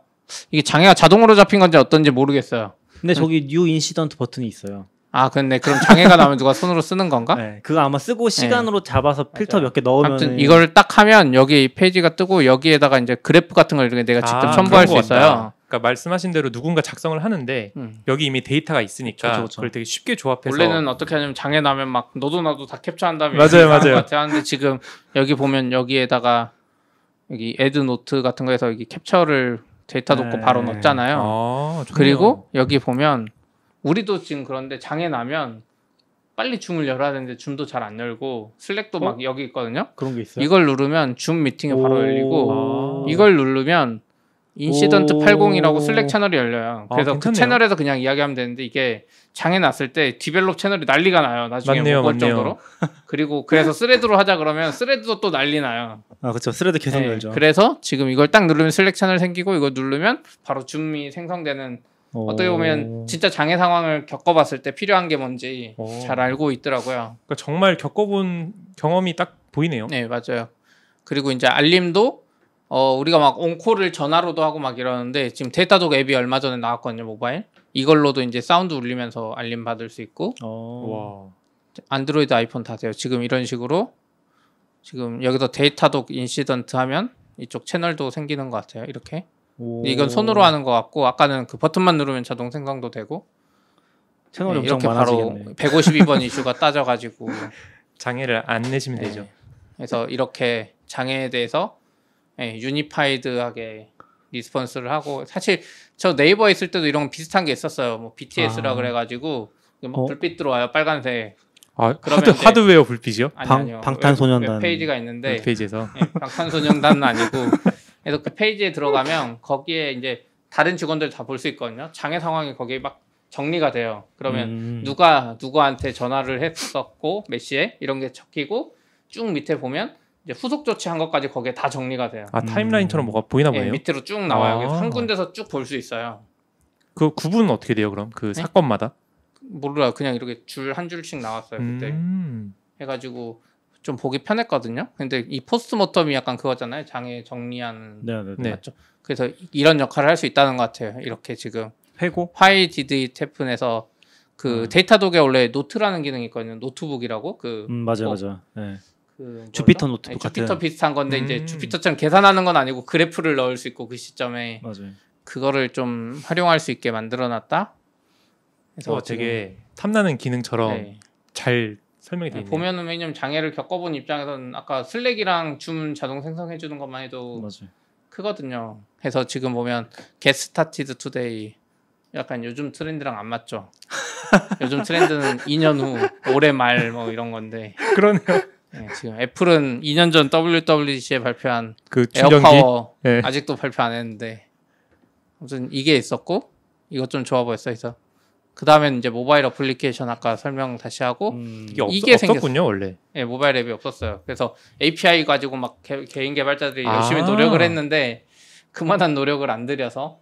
이게 장애가 자동으로 잡힌 건지 어떤지 모르겠어요. 근데 저기 new incident 버튼이 있어요. 아 근데 그럼 장애가 나면 누가 손으로 쓰는 건가? 네, 그거 아마 쓰고 시간으로 잡아서 필터 네. 몇개 넣으면 아무튼 이걸 딱 하면 여기 페이지가 뜨고 여기에다가 이제 그래프 같은 걸 이렇게 내가 직접 아, 첨부할 그런 수것 같다. 있어요. 그러니까 말씀하신 대로 누군가 작성을 하는데 음. 여기 이미 데이터가 있으니까 그쵸, 그쵸. 그걸 되게 쉽게 조합해서 원래는 어떻게 하냐면 장애 나면 막 너도 나도 다 캡처한 다음에 맞아요, 이렇게 하는 맞아요. 것 같아요. 하는데 지금 여기 보면 여기에다가 여기 add note 같은 거에서 여기 캡처를 데이터 놓고 네. 바로 넣잖아요. 아. 그리고 여기 보면 우리도 지금 그런데 장애 나면 빨리 줌을 열어야 되는데 줌도 잘 안 열고 슬랙도 막 여기 있거든요. 그런 게 있어요. 이걸 누르면 줌 미팅이 바로 오. 열리고 아. 이걸 누르면 incident 오. 80이라고 슬랙 채널이 열려요. 아, 그래서 그 괜찮네요. 채널에서 그냥 이야기하면 되는데 이게 장애 났을 때 develop 채널이 난리가 나요. 나중에 맞네요, 못. 정도로. 그리고 그래서 thread로 하자 그러면 thread도 또 난리 나요. 아 그렇죠. thread 계속 네, 열죠. 그래서 지금 이걸 딱 누르면 슬랙 채널 생기고 이거 누르면 바로 줌이 생성되는 오. 어떻게 보면 진짜 장애 상황을 겪어봤을 때 필요한 게 뭔지 오. 잘 알고 있더라고요. 그러니까 정말 겪어본 경험이 딱 보이네요. 네 맞아요. 그리고 이제 알림도 어 우리가 막 on-call을 전화로도 하고 막 이러는데 지금 데이터독 앱이 얼마 전에 나왔거든요 모바일. 이걸로도 이제 사운드 울리면서 알림 받을 수 있고 어. 와. 안드로이드 아이폰 다 돼요. 지금 이런 식으로 지금 여기서 데이터독 incident 하면 이쪽 채널도 생기는 것 같아요. 이렇게. 오. 이건 손으로 하는 것 같고 아까는 그 버튼만 누르면 자동 생성도 되고 채널이 네, 엄청 이렇게 바로 많아지겠네. 152번 이슈가 터져가지고 장애를 안 내시면 네. 되죠. 그래서 이렇게 장애에 대해서 예, unified하게 response를 하고 사실 저 네이버에 있을 때도 이런 비슷한 게 있었어요. 뭐 BTS라 아. 그래가지고 막 어? 불빛 들어와요 빨간색. 아, 하드, 이제- 하드웨어 불빛이요? 아니 방- 아니요. 방탄소년단. 웹, 웹페이지가 있는데 웹페이지에서. 예, 방탄소년단은 아니고 그래서 그 페이지에 들어가면 거기에 이제 다른 직원들 다 볼 수 있거든요. 장애 상황이 거기에 막 정리가 돼요. 그러면 음. 누가 누구한테 전화를 했었고 몇 시에 이런 게 적히고 쭉 밑에 보면 이제 후속 조치한 것까지 거기에 다 정리가 돼요. 아 타임라인처럼 뭐가 보이나 예, 보네요. 밑으로 쭉 나와요. 아. 한 군데서 쭉 볼 수 있어요. 그 구분은 어떻게 돼요? 그럼 그 네? 사건마다? 몰라요. 그냥 이렇게 줄 한 줄씩 나왔어요. 그때 음. 해가지고 좀 보기 편했거든요. 근데 이 postmortem이 약간 그거잖아요. 장애 정리하는 네, 네, 네. 네. 맞죠. 그래서 이런 역할을 할 수 있다는 것 같아요. 이렇게 지금 회고. Did it happen에서 그 음. 데이터 독에 원래 노트라는 기능이 있거든요. 노트북이라고 그, 음 맞아 어. 맞아. 네. 그? 주피터 노트북 네, 같은. 주피터 비슷한 건데 이제 음. 주피터처럼 계산하는 건 아니고 그래프를 넣을 수 있고 그 시점에 맞아요. 그거를 좀 활용할 수 있게 만들어놨다. 그래서 어, 되게 탐나는 기능처럼 네. 잘 설명이 되어 있네요. 보면은 왜냐면 장애를 겪어본 입장에서는 아까 슬랙이랑 줌 자동 생성해 주는 것만 해도 맞아요. 크거든요. 그래서 지금 보면 get started today 약간 요즘 트렌드랑 안 맞죠. 요즘 트렌드는 2년 후 올해 말 뭐 이런 건데 그러네요. 네, 지금 애플은 2년 전 WWDC에 발표한 그 충전기. 에어파워 네. 아직도 발표 안 했는데 아무튼 이게 있었고 이것 좀 좋아 보였어. 그래서 그 다음엔 이제 모바일 어플리케이션 아까 설명 다시 하고 음. 이게, 없, 이게 없었군요 원래. 예, 모바일 앱이 없었어요. 그래서 API 가지고 막 개, 인 개발자들이 아. 열심히 노력을 했는데 그만한 노력을 안 들여서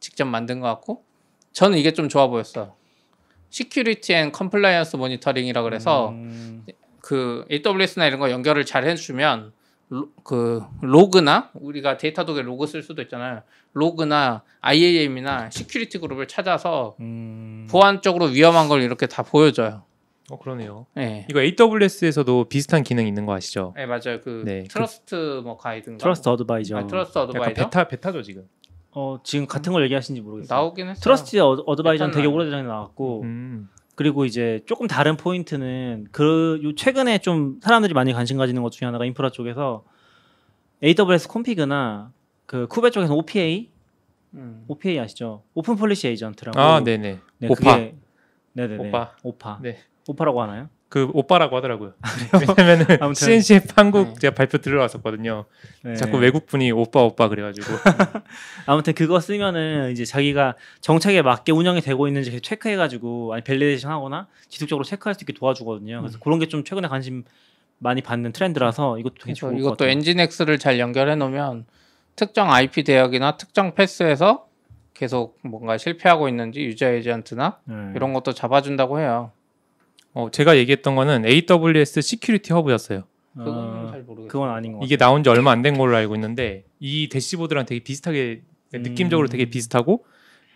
직접 만든 것 같고 저는 이게 좀 좋아 보였어요. Security and Compliance Monitoring이라 그래서 음. 그 AWS나 이런 거 연결을 잘 해주면 로, 그 로그나 우리가 데이터 독에 로그 쓸 수도 있잖아요. 로그나 IAM이나 security group을 찾아서 음. 보안적으로 위험한 걸 이렇게 다 보여줘요. 어 그러네요. 네. 이거 AWS에서도 비슷한 기능 있는 거 아시죠? 네 맞아요. 그 네, 그- Trust 뭐 guide인가? Trust Advisor. 아, Trust 약간 Advisor 베타 베타죠 지금. 어 지금 같은 걸 얘기하시는지 모르겠어요. 나오긴 했어요. Trust Ad- Advisor는 되게 베타는 오래전에 나왔고 음. 그리고 이제 조금 다른 포인트는 그 요 최근에 좀 사람들이 많이 관심 가지는 것 중에 하나가 인프라 쪽에서 AWS Config나 그 쿠베 쪽에서 OPA, 음. OPA 아시죠? Open Policy Agent라고. 아 네네. 네, 오파. 그게- 네네네. 오빠. 오파. 네. 오파라고 하나요? 그 오빠라고 하더라고요. 왜냐면은 아무튼. CNCF 한국 네. 제가 발표 들어왔었거든요. 네. 자꾸 외국 분이 오빠 오빠 그래가지고 아무튼 그거 쓰면은 이제 자기가 정책에 맞게 운영이 되고 있는지 계속 체크해가지고 아니 validation 하거나 지속적으로 체크할 수 있게 도와주거든요. 그래서 그런 게 좀 최근에 관심 많이 받는 트렌드라서 이것도 되게 좋을 것 이것도 같아요. 엔진엑스를 잘 연결해 놓으면 특정 IP 대역이나 특정 path에서 계속 뭔가 실패하고 있는지 user agent나 네. 이런 것도 잡아준다고 해요. 어, 제가 얘기했던 거는 AWS Security Hub였어요. 그건 어, 잘 모르겠어요. 그건 아닌 것 같아요. 이게 나온 지 얼마 안 된 걸로 알고 있는데 이 대시보드랑 되게 비슷하게 음. 느낌적으로 되게 비슷하고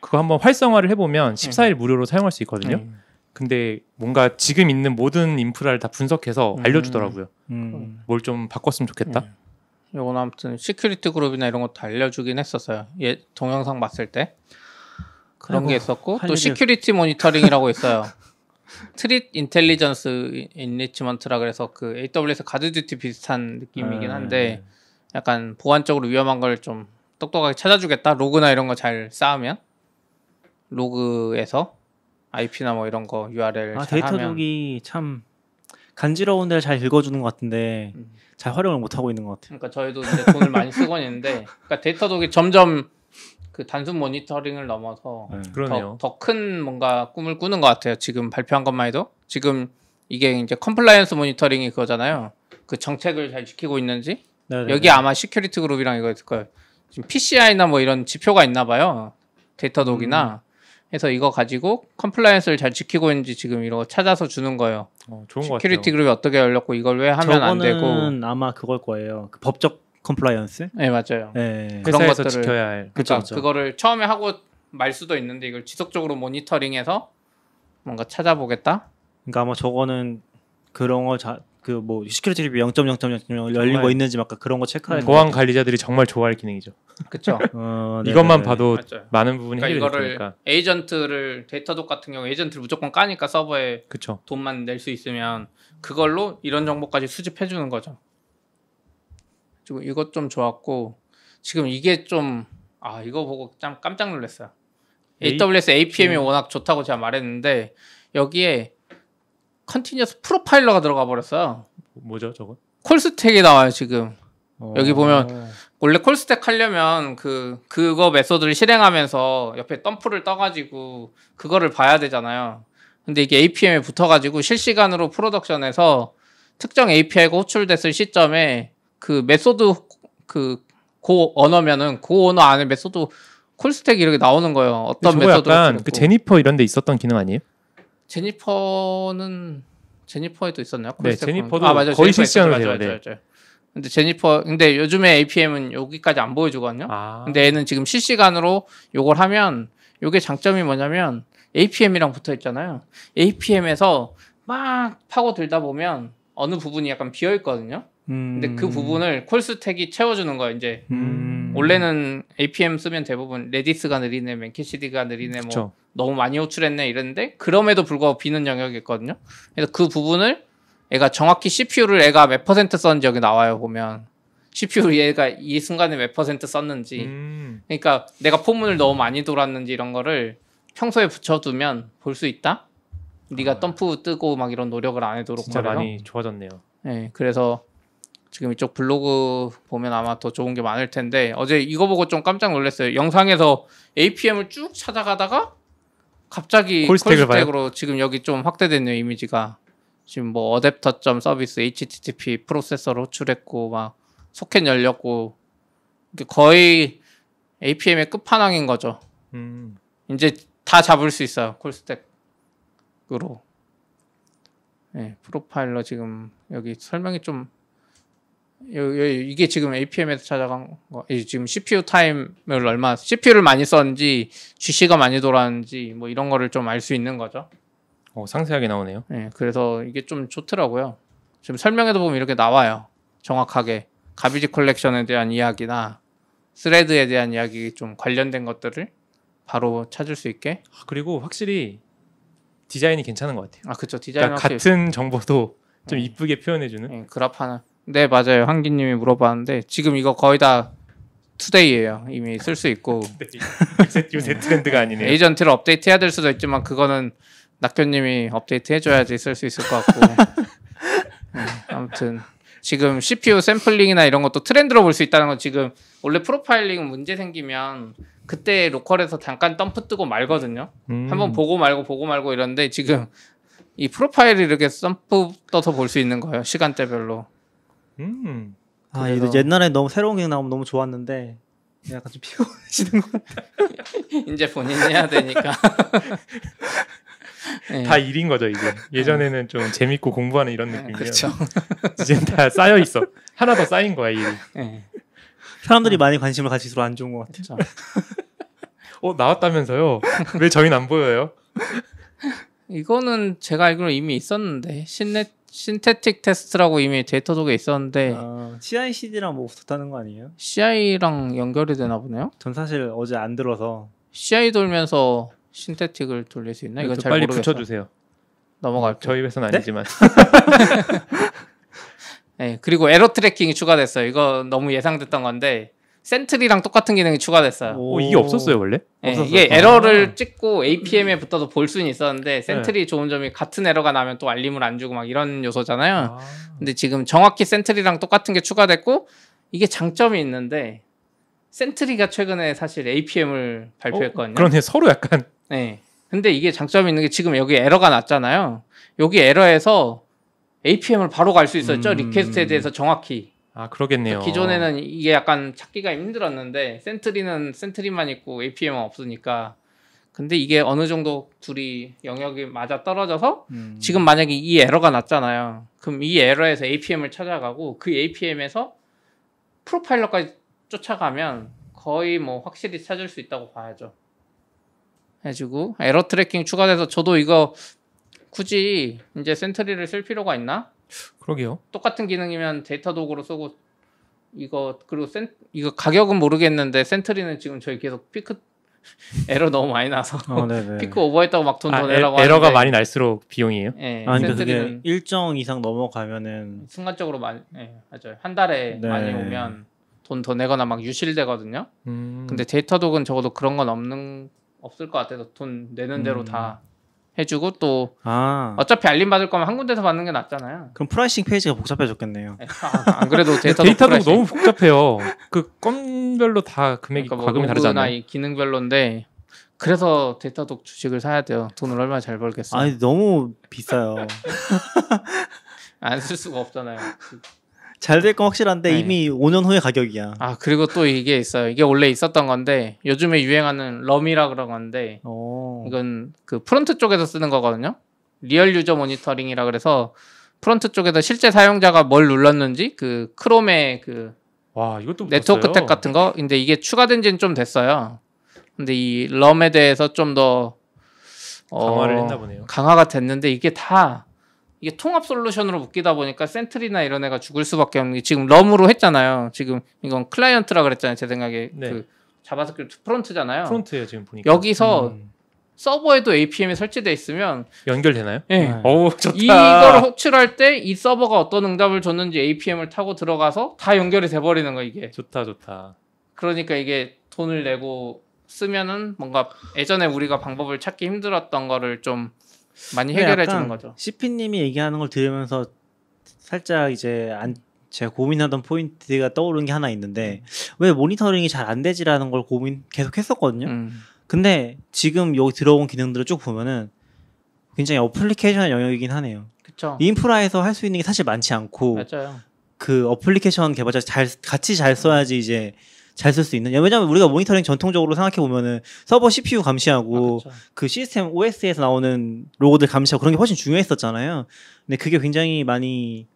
그거 한번 활성화를 해보면 14일 무료로 사용할 수 있거든요. 음. 근데 뭔가 지금 있는 모든 인프라를 다 분석해서 음. 알려주더라고요. 음. 뭘좀 바꿨으면 좋겠다. 음. 요건 아무튼 security group이나 이런 것도 알려주긴 했었어요. 예, 동영상 봤을 때 그런 아이고, 게 있었고 할또 Security Monitoring이라고 있어요. Threat Intelligence Enrichment라 그래서 그 AWS GuardDuty 비슷한 느낌이긴 네. 한데 약간 보안적으로 위험한 걸 좀 똑똑하게 찾아주겠다. 로그나 이런 거 잘 쌓으면 로그에서 IP나 뭐 이런 거 URL 아잘 데이터 독이 참 간지러운 데를 잘 긁어주는 것 같은데 음. 잘 활용을 못 하고 있는 것 같아요. 그러니까 저희도 이제 돈을 많이 쓰고 있는데 그러니까 데이터 독이 점점 그 단순 모니터링을 넘어서 네. 그러네요. 더큰 뭔가 꿈을 꾸는 것 같아요. 지금 발표한 것만 해도 지금 이게 이제 compliance 모니터링이 그거잖아요. 그 정책을 잘 지키고 있는지 네네네. 여기 아마 security 그룹이랑 이거 있을 거예요. 지금 PCI나 뭐 이런 지표가 있나 봐요. Datadog이나 해서 이거 가지고 compliance를 잘 지키고 있는지 지금 이거 찾아서 주는 거예요. 어, 좋은 것 같아요. security 그룹이 어떻게 열렸고 이걸 왜 하면 안 되고. 저거는 아마 그걸 거예요. 그 법적 compliance. 네 맞아요. 네. 그런 것들을- 지켜야 할. 그쵸, 그러니까 그쵸. 그거를 처음에 하고 말 수도 있는데 이걸 지속적으로 모니터링해서 뭔가 찾아보겠다. 그러니까 아마 저거는 그런 거 자 그뭐 security 리뷰 0.0.0 열린 거 있는지 막 그런 거 체크할 보안 관리자들이 정말 좋아할 기능이죠. 그렇죠. 어, 이것만 네네네. 봐도 맞아요. 많은 부분이 그러니까 해결이 이거를 되니까. 에이전트를 Datadog 같은 경우 에이전트를 무조건 까니까 서버에 그렇죠. 돈만 낼 수 있으면 그걸로 이런 정보까지 수집해 주는 거죠. 그리고 이것 좀 좋았고 지금 이게 좀 아 이거 보고 참 깜짝 놀랐어요. A- AWS APM이 음. 워낙 좋다고 제가 말했는데 여기에 continuous profiler가 들어가 버렸어요. 뭐죠, 저거? call stack이 나와요 지금. 어. 여기 보면 원래 call stack 하려면 그 그거 method를 실행하면서 옆에 덤프를 떠 가지고 그거를 봐야 되잖아요. 근데 이게 APM에 붙어 가지고 실시간으로 production에서 특정 API가 호출됐을 시점에 그 method 그 Go 언어면은 그 언어 안에 method call stack이 이렇게 나오는 거예요. 어떤 저거 method를 약간. 그 Jennifer 이런 데 있었던 기능 아니에요? Jennifer는 Jennifer에도 있었나요? 네, call stack Jennifer도? 아, 맞아요. 거의 실시간으로. 돼요, 맞아요, 네. 맞아요. 근데 Jennifer 근데 요즘에 APM은 여기까지 안 보여주거든요. 아. 근데 얘는 지금 실시간으로 요걸 하면 요게 장점이 뭐냐면 APM이랑 붙어 있잖아요. APM에서 막 파고 들다 보면 어느 부분이 약간 비어 있거든요. 음. 근데 그 부분을 call stack이 채워주는 거예요. 이제 음. 원래는 APM 쓰면 대부분 Redis가 느리네, Memcached가 느리네, 뭐 그쵸. 너무 많이 호출했네 이랬는데 그럼에도 불구하고 비는 영역이 있거든요. 그래서 그 부분을 얘가 정확히 CPU를 얘가 몇 퍼센트 썼는지 여기 나와요 보면 CPU 얘가 이 순간에 몇 퍼센트 썼는지 음. 그러니까 내가 for문을 너무 많이 돌았는지 이런 거를 평소에 붙여두면 볼 수 있다. 네가 아. 덤프 뜨고 막 이런 노력을 안 해도록 진짜 많이 좋아졌네요. 네, 그래서 지금 이쪽 블로그 보면 아마 더 좋은 게 많을 텐데 어제 이거 보고 좀 깜짝 놀랐어요. 영상에서 APM을 쭉 찾아가다가 갑자기 콜스택을 call stack으로 지금 여기 좀 확대됐네요 이미지가 지금 뭐 어댑터 서비스 HTTP 프로세서로 호출했고 막 소켓 열렸고 거의 APM의 끝판왕인 거죠. 음. 이제 다 잡을 수 있어요 콜스택으로. 네, profiler 지금 여기 설명이 좀 이게 지금 APM에서 찾아간 거이 지금 CPU time을 얼마 CPU를 많이 썼는지 GC가 많이 돌았는지 뭐 이런 거를 좀 알 수 있는 거죠. 어, 상세하게 나오네요. 네, 그래서 이게 좀 좋더라고요. 지금 설명에도 보면 이렇게 나와요. 정확하게 garbage collection에 대한 이야기나 thread에 대한 이야기 좀 관련된 것들을 바로 찾을 수 있게. 아, 그리고 확실히 디자인이 괜찮은 것 같아요. 아, 그쵸. 디자인 그러니까 같은 정보도 좀 음. 이쁘게 표현해주는. 예, 그래프 하나. 네, 맞아요. 한기님이 물어봤는데 지금 이거 거의 다 today예요. 이미 쓸 수 있고 요새, 요새 트렌드가 아니네요. 에이전트를 업데이트해야 될 수도 있지만 그거는 낙교님이 업데이트 해줘야지 쓸 수 있을 것 같고. 음, 아무튼 지금 CPU 샘플링이나 이런 것도 트렌드로 볼 수 있다는 건 지금 원래 프로파일링 문제 생기면 그때 local에서 잠깐 덤프 뜨고 말거든요. 음. 한번 보고 말고 보고 말고 이런데 지금 이 프로파일을 이렇게 덤프 떠서 볼 수 있는 거예요. 시간대별로. 음. 아, 그래서- 이거 옛날에 너무 새로운 게 나오면 너무 좋았는데 약간 좀 피곤해지는 것 같아. 이제 본인이 해야 되니까. 네. 다 일인 거죠 이제. 예전에는 좀 재밌고 공부하는 이런 느낌이에요. 그렇죠. 이제 다 쌓여 있어. 하나 더 쌓인 거야 일이. 네. 사람들이 많이 관심을 가질수록 안 좋은 것 같아요. 그렇죠. 어 나왔다면서요? 왜 저희는 안 보여요? 이거는 제가 알기로 이미 있었는데 신네 synthetic 테스트라고 이미 Datadog에 있었는데 아, CI/CD랑 뭐 좋다는 거 아니에요? CI랑 연결이 되나 보네요. 전 사실 어제 안 들어서 CI 돌면서 synthetic을 돌릴 수 있나? 이건 저잘 빨리 모르겠어. 붙여주세요. 넘어갈게요. 저희 회사는 네? 아니지만. 네, 그리고 에러 tracking이 추가됐어요. 이거 너무 예상됐던 건데 Sentry랑 똑같은 기능이 추가됐어요. 어, 이게 없었어요 원래? 네, 없었어요. 이게 아. 에러를 찍고 APM에 붙어도 볼 수는 있었는데 Sentry 좋은 점이 같은 에러가 나면 또 알림을 안 주고 막 이런 요소잖아요. 아. 근데 지금 정확히 Sentry랑 똑같은 게 추가됐고 이게 장점이 있는데 Sentry가 최근에 사실 APM을 발표했거든요. 어, 그러네 서로 약간 네. 근데 이게 장점이 있는 게 지금 여기 에러가 났잖아요. 여기 에러에서 APM을 바로 갈 수 있었죠. 음. request에 대해서 정확히. 아 그러겠네요. 기존에는 이게 약간 찾기가 힘들었는데 Sentry는 Sentry만 있고 APM은 없으니까. 근데 이게 어느 정도 둘이 영역이 맞아 떨어져서 음. 지금 만약에 이 에러가 났잖아요. 그럼 이 에러에서 APM을 찾아가고 그 APM에서 profiler까지 쫓아가면 거의 뭐 확실히 찾을 수 있다고 봐야죠. 해주고 에러 tracking 추가돼서 저도 이거 굳이 이제 Sentry를 쓸 필요가 있나? 그러게요. 똑같은 기능이면 Datadog으로 쓰고 이거 그리고 센 이거 가격은 모르겠는데 Sentry는 지금 저희 계속 피크 에러 너무 많이 나서 어, 네네. 피크 오버했다고 막 돈더 아, 내라고 에, 에러가 많이 날수록 비용이에요. 예, 아, 그러니까 Sentry는 일정 이상 넘어가면은 순간적으로 많이 예, 맞아요. 한 달에 네. 많이 오면 돈 더 내거나 막 유실되거든요. 음. 근데 Datadog은 적어도 그런 건 없는 없을 것 같아서 돈 내는 대로 음. 다 해주고 또 아 어차피 알림 받을 거면 한 군데서 받는 게 낫잖아요. 그럼 pricing 페이지가 복잡해졌겠네요. 예, 아, 안 그래도 Datadog Datadog. 너무 복잡해요. 그 건별로 다 금액이 그러니까 뭐 과금이 않나요? 이 기능별로인데 그래서 Datadog 주식을 사야 돼요. 돈을 얼마나 잘 벌겠어요. 아니 너무 비싸요. 안 쓸 수가 없잖아요. 잘 될 건 확실한데 네. 이미 5년 후의 가격이야. 아 그리고 또 이게 있어요. 이게 원래 있었던 건데 요즘에 유행하는 RUM이라 그런 건데 어. 이건 그 front 쪽에서 쓰는 거거든요. real user monitoring이라 그래서 front 쪽에서 실제 사용자가 뭘 눌렀는지 그 Chrome의 그와 이것도 네트워크. 탭 같은 거. 근데 이게 추가된 지는 좀 됐어요. 근데 이 RUM에 대해서 좀더 어, 강화를 했나 보네요. 강화가 됐는데 이게 다 이게 통합 솔루션으로 묶이다 보니까 Sentry나 이런 애가 죽을 수밖에 없는 게 지금 RUM으로 했잖아요. 지금 이건 클라이언트라 그랬잖아요. 제 생각에 네. 그 JavaScript front잖아요. front에 지금 보니까 여기서 음. 서버에도 APM이 설치돼 있으면 연결되나요? 예. 네. 어우 좋다. 이거를 호출할 때 이 서버가 어떤 응답을 줬는지 APM을 타고 들어가서 다 연결이 돼 버리는 거 이게. 좋다 좋다. 그러니까 이게 돈을 내고 쓰면은 뭔가 예전에 우리가 방법을 찾기 힘들었던 거를 좀 많이 해결해 주는 거죠. CP님이 얘기하는 걸 들으면서 살짝 이제 안 제가 고민하던 포인트가 떠오르는 게 하나 있는데 왜 모니터링이 잘 안 되지라는 걸 고민 계속 했었거든요. 음. 근데 지금 여기 들어온 기능들을 쭉 보면은 굉장히 어플리케이션 영역이긴 하네요. 그쵸. 인프라에서 할 수 있는 게 사실 많지 않고 맞아요. 그 어플리케이션 개발자 잘 같이 잘 써야지 이제 잘 쓸 수 있는. 왜냐면 우리가 모니터링 전통적으로 생각해 보면은 서버 CPU 감시하고 아. 그 시스템 OS에서 나오는 로그들 감시하고 그런 게 훨씬 중요했었잖아요. 근데 그게 굉장히 많이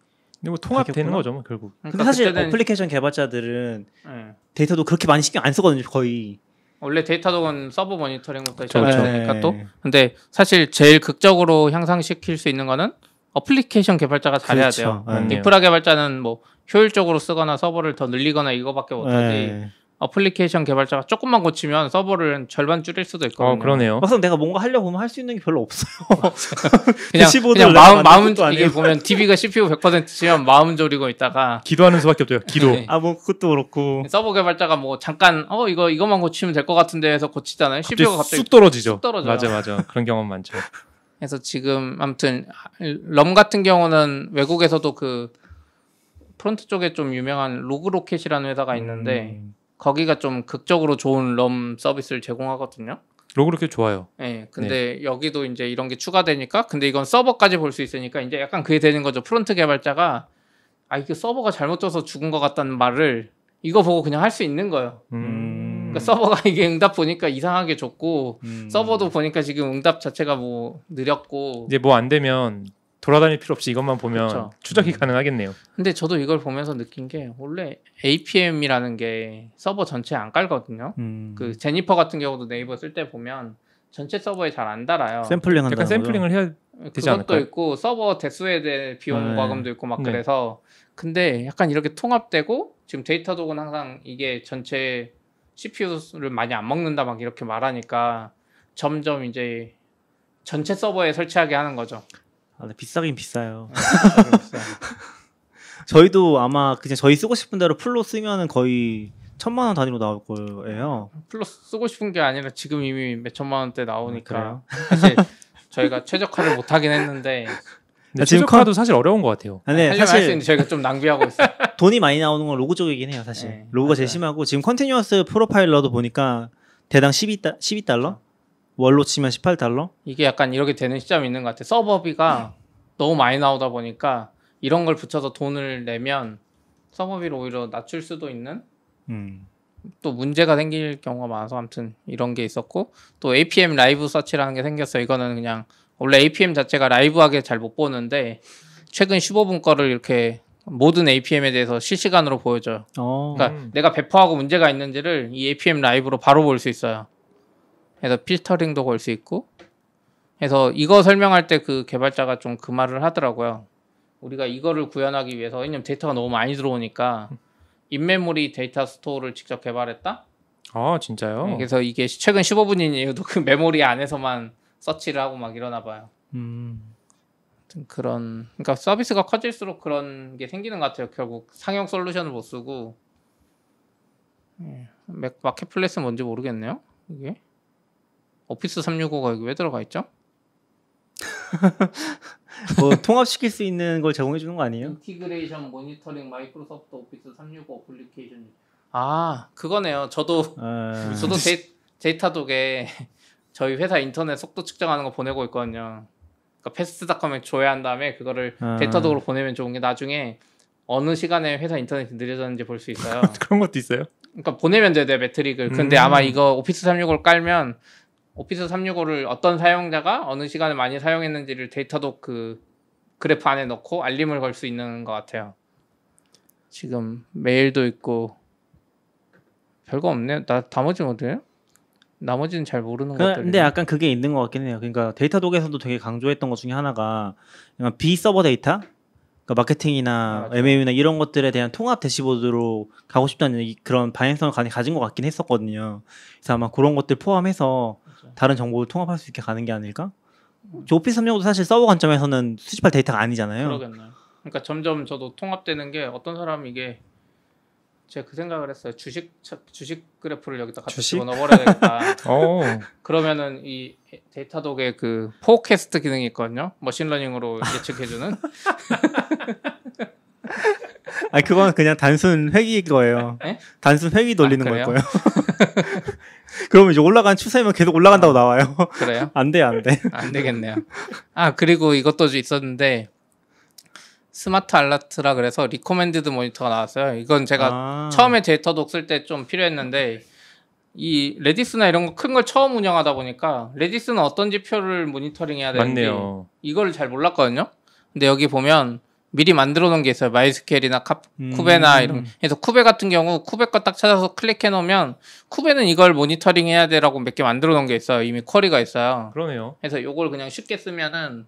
근데 뭐 통합되는 바뀌었구나. 거죠 뭐 결국. 근데 그러니까 사실 그때는, 어플리케이션 개발자들은 예. Datadog 그렇게 많이 신경 안 쓰거든요. 거의. 원래 Datadog은 서버 모니터링부터. 그러니까 네. 또 근데 사실 제일 극적으로 향상시킬 수 있는 거는 어플리케이션 개발자가 잘해야 그렇죠. 돼요. 네. 맞네요. 인프라 개발자는 뭐 효율적으로 쓰거나 서버를 더 늘리거나 이거밖에 못하지. 네. 어플리케이션 개발자가 조금만 고치면 서버를 절반 줄일 수도 있거든요. 어 그러네요. 막상 내가 뭔가 하려고 하면 할 수 있는 게 별로 없어요. 그냥, 15 그냥 를 마음 마음은 것도 이게. 보면 DB가 CPU 100%면 마음은 졸이고 있다가 기도하는 수밖에 없죠. 기도. 네. 아뭐 그것도 그렇고. 서버 개발자가 뭐 잠깐 어 이거 이거만 고치면 될 것 같은데 해서 고치잖아요. 갑자기 CPU가 갑자기 쑥 떨어지죠. 쑥 떨어져요. 맞아 맞아. 그런 경험 많죠. 그래서 지금 아무튼 럼 같은 경우는 외국에서도 그 front 쪽에 좀 유명한 LogRocket이라는 회사가 있는데 음. 거기가 좀 극적으로 좋은 럼 서비스를 제공하거든요. LogRocket 좋아요. 예. 근데 여기도 이제 이런 게 추가되니까 근데 이건 서버까지 볼 수 있으니까 이제 약간 그게 되는 거죠. front 개발자가 아 이게 서버가 잘못 줘서 죽은 것 같다는 말을 이거 보고 그냥 할 수 있는 거예요. 음. 그러니까 서버가 이게 응답 보니까 이상하게 줬고 음. 서버도 보니까 지금 응답 자체가 뭐 느렸고 이제 뭐 안 되면 돌아다닐 필요 없이 이것만 보면 그쵸. 추적이 음. 가능하겠네요. 근데 저도 이걸 보면서 느낀 게 원래 APM이라는 게 서버 전체에 안 깔거든요. 음. 그 제니퍼 같은 경우도 네이버 쓸 때 보면 전체 서버에 잘 안 달아요. 샘플링 한다. 약간 샘플링을 해야 되지 그것도 않을까요? 있고 서버 대수에 대해 비용 네. 과금도 있고 막 네. 그래서 근데 약간 이렇게 통합되고 지금 Datadog은 항상 이게 전체 CPU를 많이 안 먹는다 막 이렇게 말하니까 점점 이제 전체 서버에 설치하게 하는 거죠. 아, 근데 비싸긴 비싸요. 저희도 아마 그냥 저희 쓰고 싶은 대로 full로 쓰면은 거의 천만 원 단위로 나올 거예요. full로 쓰고 싶은 게 아니라 지금 이미 몇 천만 원대 아, 나오니까 사실 저희가 최적화를 못 하긴 했는데 근데 지금 최적화도 사실 어려운 것 같아요. 아니, 할수 사실 있는데 저희가 좀 낭비하고 있어요. 돈이 많이 나오는 건 로그 쪽이긴 해요, 사실. 네, 로그가 제일 맞아요. 심하고 지금 continuous profiler도 보니까 대당 12달 12달러? 월로 치면 18달러? 이게 약간 이렇게 되는 시점이 있는 것 같아요. 서버비가 너무 많이 나오다 보니까 이런 걸 붙여서 돈을 내면 서버비를 오히려 낮출 수도 있는 음. 또 문제가 생길 경우가 많아서 아무튼 이런 게 있었고 또 APM 라이브 서치라는 게 생겼어요. 이거는 그냥 원래 APM 자체가 라이브하게 잘 못 보는데 최근 15분 거를 이렇게 모든 APM에 대해서 실시간으로 보여줘요. 어. 그러니까 음. 내가 배포하고 문제가 있는지를 이 APM 라이브로 바로 볼 수 있어요. 그래서 필터링도 걸 수 있고. 그래서 이거 설명할 때 그 개발자가 좀 그 말을 하더라고요. 우리가 이거를 구현하기 위해서 왜냐면 데이터가 너무 많이 들어오니까 in-memory data store를 직접 개발했다. 아 진짜요? 네, 그래서 이게 최근 15분인 이유도 그 메모리 안에서만 서치를 하고 막 이러나 봐요. 음. 그런 그러니까 서비스가 커질수록 그런 게 생기는 것 같아요. 결국 상용 솔루션을 못 쓰고 예, 맥 marketplace 뭔지 모르겠네요. 이게 Office 365가 여기 왜 들어가 있죠? 뭐 통합시킬 수 있는 걸 제공해 주는 거 아니에요? integration monitoring Microsoft Office 365 어플리케이션. 아 그거네요. 저도 어. 저도 데이, Datadog에 저희 회사 인터넷 속도 측정하는 거 보내고 있거든요. 그러니까 Fast.com에 조회한 다음에 그거를 아. Datadog으로 보내면 좋은 게 나중에 어느 시간에 회사 인터넷이 느려졌는지 볼 수 있어요. 그런 것도 있어요. 그러니까 보내면 돼요, 내 metric을. 근데 음. 아마 이거 Office 365를 깔면 Office 365를 어떤 사용자가 어느 시간에 많이 사용했는지를 Datadog 그 그래프 안에 넣고 알림을 걸 수 있는 것 같아요. 지금 메일도 있고 별거 없네요. 나 나머지 뭐예요? 나머지는 잘 모르는 그, 것들. 근데 약간 그게 있는 것 같긴 해요. 그러니까 Datadog에서도 되게 강조했던 것 중에 하나가 그냥 비서버 데이터, 그러니까 마케팅이나 맞아요. MAU나 이런 것들에 대한 통합 dashboard로 가고 싶다는 이- 그런 방향성을 가진 것 같긴 했었거든요. 그래서 아마 그런 것들 포함해서 맞아요. 다른 정보를 통합할 수 있게 가는 게 아닐까? 저 Office 365도 사실 서버 관점에서는 수집할 데이터가 아니잖아요. 그러겠네요. 그러니까 점점 저도 통합되는 게 어떤 사람이 이게 제가 그 생각을 했어요. 주식 차- 주식 그래프를 여기다 갖다 주식? 집어넣어버려야 되겠다. 어. 그러면은 이 Datadog에 그 forecast 기능이 있거든요. machine learning으로 예측해주는. 아니 그건 그냥 단순 회귀일 거예요. 네? 단순 회귀 돌리는 아, 걸? 거예요. 그러면 이제 올라간 추세면 계속 올라간다고 나와요. 그래요? 안 돼, 안 돼. 안 되겠네요. 아 그리고 이것도 있었는데 smart alert라 그래서 recommended monitor가 나왔어요. 이건 제가 아. 처음에 Datadog 쓸 때 좀 필요했는데 이 Redis나 이런 거 큰 걸 처음 운영하다 보니까 Redis는 어떤 지표를 모니터링 해야 되는지 맞네요. 이걸 잘 몰랐거든요. 근데 여기 보면 미리 만들어 놓은 게 있어요. MySQL이나 캅, 음. kube나 이런. 그래서 kube 같은 경우 kube 거 딱 찾아서 클릭해 놓으면 kube는 이걸 모니터링 해야 돼라고 몇 개 만들어 놓은 게 있어요. 이미 query가 있어요. 그러네요. 그래서 요걸 그냥 쉽게 쓰면은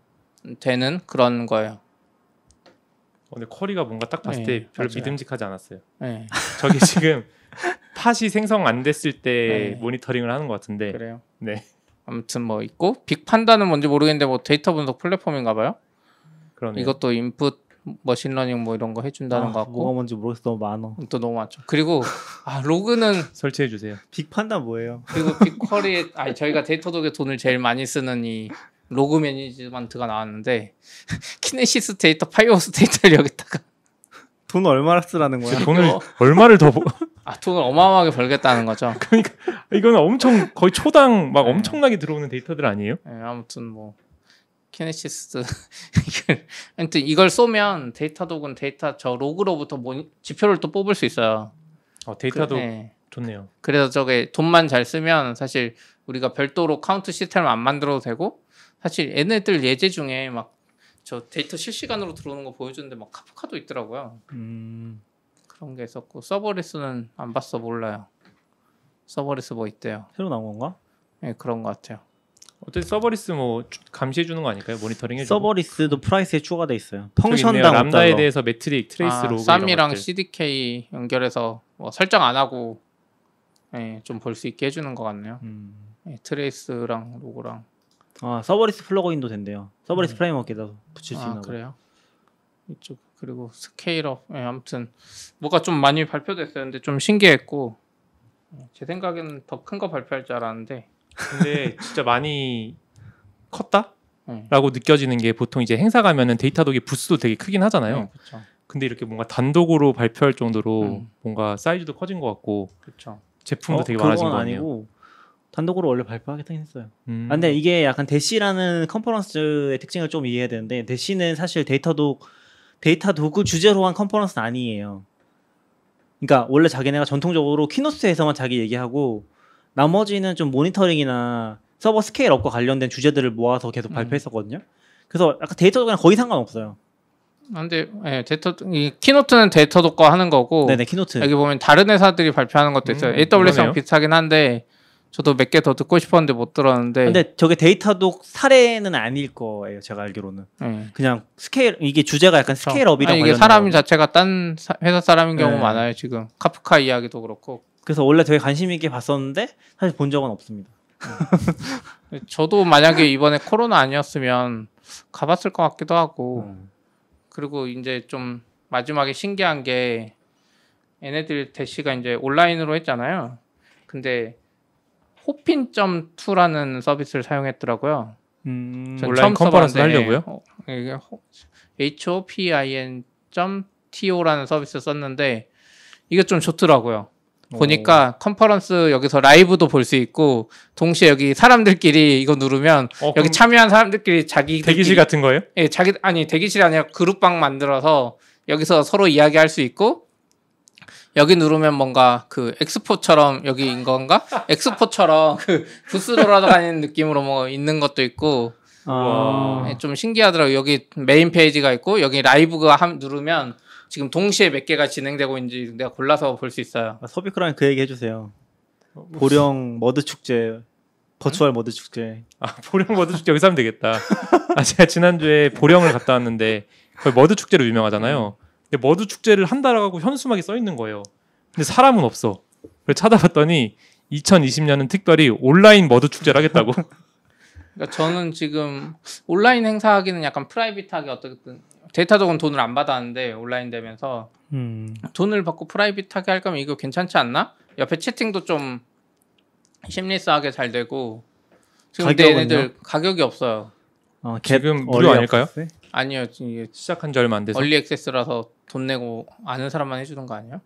되는 그런 거예요. 어, 근데 query가 뭔가 딱 봤을 네, 때 별로 맞아요. 믿음직하지 않았어요. 네, 저기 지금 팟이 생성 안 됐을 때 네. 모니터링을 하는 것 같은데 그래요. 네. 아무튼 뭐 있고 BigPanda는 뭔지 모르겠는데 뭐 데이터 분석 플랫폼인가 봐요. 그러네요. 이것도 input machine learning 뭐 이런 거 해준다는 아, 것 같고 뭐가 뭔지 모르겠어 너무 많어. 또 너무 많죠. 그리고 아 로그는 설치해 주세요. BigPanda 뭐예요? 그리고 BigQuery 아니 저희가 Datadog에 돈을 제일 많이 쓰는 이 log management가 나왔는데 Kinesis Data Firehose 데이터를 여기다가 돈 얼마나 쓰라는 거야? 돈을 얼마를 더 보... 아 돈을 어마어마하게 벌겠다는 거죠. 이거는 엄청 거의 초당 막 네. 엄청나게 들어오는 데이터들 아니에요? 네, 아무튼 뭐 Kinesis 이걸 아무튼 이걸 쏘면 Datadog은 데이터 저 로그로부터 모니, 지표를 또 뽑을 수 있어요. 어, Datadog, 네. 좋네요. 그래서 저게 돈만 잘 쓰면 사실 우리가 별도로 카운트 시스템을 안 만들어도 되고 사실 얘네들 예제 중에 막 저 데이터 실시간으로 들어오는 거 보여주는데 막 Kafka도 있더라고요. 음. 그런 게 있었고 serverless는 안 봤어 몰라요. serverless 뭐 있대요. 새로 나온 건가? 예 그런 것 같아요. 어쨌든 serverless 뭐 주- 감시해 주는 거 아닐까요? 모니터링 해 주고. serverless도 price에 추가돼 있어요. function당 Lambda에 5달러. 대해서 metric, trace 아, 로그 쌈이랑. CDK 연결해서 뭐 설정 안 하고 예, 좀 볼 수 있게 해주는 것 같네요. 음. 예, trace랑 로그랑 아 serverless plugin도 된대요. serverless 음. framework에다 붙일 수 아 있나. 그래요. 이쪽 그리고 scale up 예, 아무튼 뭐가 좀 많이 발표됐어요. 근데 좀 신기했고 예, 제 생각에는 더 큰 거 발표할 줄 알았는데 근데 진짜 많이 컸다? 예. 라고 느껴지는 게 보통 이제 행사 가면은 Datadog의 부스도 되게 크긴 하잖아요. 예, 그렇죠. 근데 이렇게 뭔가 단독으로 발표할 정도로 음. 뭔가 사이즈도 커진 것 같고 그렇죠. 제품도 어, 되게 많아진 거. 아니고 단독으로 원래 발표하겠다긴 했어요. 음. 아, 근데 이게 약간 Dash라는 컨퍼런스의 특징을 좀 이해해야 되는데 Dash는 사실 Datadog Datadog 주제로 한 컨퍼런스는 아니에요. 그러니까 원래 자기네가 전통적으로 keynote에서만 자기 얘기하고 나머지는 좀 모니터링이나 서버 scale up과 관련된 주제들을 모아서 계속 음. 발표했었거든요. 그래서 약간 Datadog이랑 거의 상관없어요. 아, 근데 예, 데이터 이 keynote는 Datadog과 하는 거고 네네 keynote. 여기 보면 다른 회사들이 발표하는 것도 있어요. 음, AWS랑 그러네요. 비슷하긴 한데 저도 몇 개 더 듣고 싶었는데 못 들었는데 근데 저게 Datadog 사례는 아닐 거예요. 제가 알기로는 예. 그냥 스케일 이게 주제가 약간 scale up이랑 아니, 이게 사람 거. 자체가 딴 사- 회사 사람인 경우 네. 많아요 지금 카프카 이야기도 그렇고 그래서 원래 되게 관심 있게 봤었는데 사실 본 적은 없습니다. 저도 만약에 이번에 코로나 아니었으면 가봤을 것 같기도 하고 음. 그리고 이제 좀 마지막에 신기한 게 얘네들 Dash가 이제 온라인으로 했잖아요. 근데 호핀.2라는 서비스를 사용했더라고요. 음, 전 온라인 처음 컨퍼런스 하려고요? 어, hopin.to라는 서비스 썼는데 이게 좀 좋더라고요. 보니까 컨퍼런스 여기서 라이브도 볼 수 있고 동시에 여기 사람들끼리 이거 누르면 어, 여기 참여한 사람들끼리 자기 대기실 같은 거예요? 예, 자기 아니 대기실이 아니라 그룹방 만들어서 여기서 서로 이야기할 수 있고 여기 누르면 뭔가 그 엑스포처럼 여기인 건가? 엑스포처럼 그 부스 돌아다니는 느낌으로 뭐 있는 것도 있고 아, 예, 좀 신기하더라고요. 여기 메인 페이지가 있고 여기 라이브가 함 누르면 지금 동시에 몇 개가 진행되고 있는지 내가 골라서 볼 수 있어요. 서비크랑 그 얘기 해주세요. 보령 머드 축제, virtual 머드 축제. 아 보령 머드 축제 여기서 하면 되겠다. 아 제가 지난주에 보령을 갔다 왔는데 거의 머드 축제로 유명하잖아요. 근데 머드 축제를 한다라고 현수막이 써 있는 거예요. 근데 사람은 없어. 그래서 찾아봤더니 2020년은 특별히 온라인 머드 축제를 하겠다고. 그러니까 저는 지금 온라인 행사하기는 약간 private하게 어떻게든 데이터적은 돈을 안 받았는데 온라인 되면서 음, 돈을 받고 private하게 할 거면 이거 괜찮지 않나? 옆에 채팅도 좀 seamless하게 잘 되고 지금 가격은요? 얘네들 가격이 없어요. 어, 지금 무료 아닐까요? 아니요, 이게 시작한 지 얼마 안 돼서. early access라서 돈 내고 아는 사람만 해주는 거 아니에요?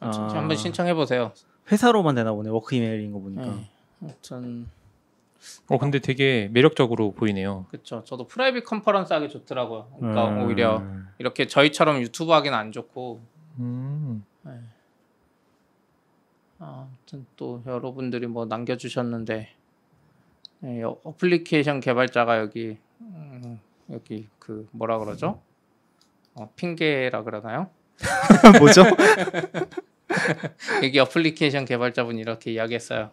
아, 진짜 아. 한번 신청해 보세요. 회사로만 되나 보네. work email인 거 보니까. 네. 아무튼 어 근데 되게 매력적으로 보이네요. 그렇죠. 저도 private 컨퍼런스 하기 좋더라고요. 그러니까 음. 오히려 이렇게 저희처럼 유튜브 하기는 안 좋고 음. 아, 아무튼 또 여러분들이 뭐 남겨주셨는데 네, 어- 어플리케이션 개발자가 여기 음, 여기 그 뭐라 그러죠? 어, 핑계라 그러나요? 뭐죠? 여기 어플리케이션 개발자분이 이렇게 이야기했어요.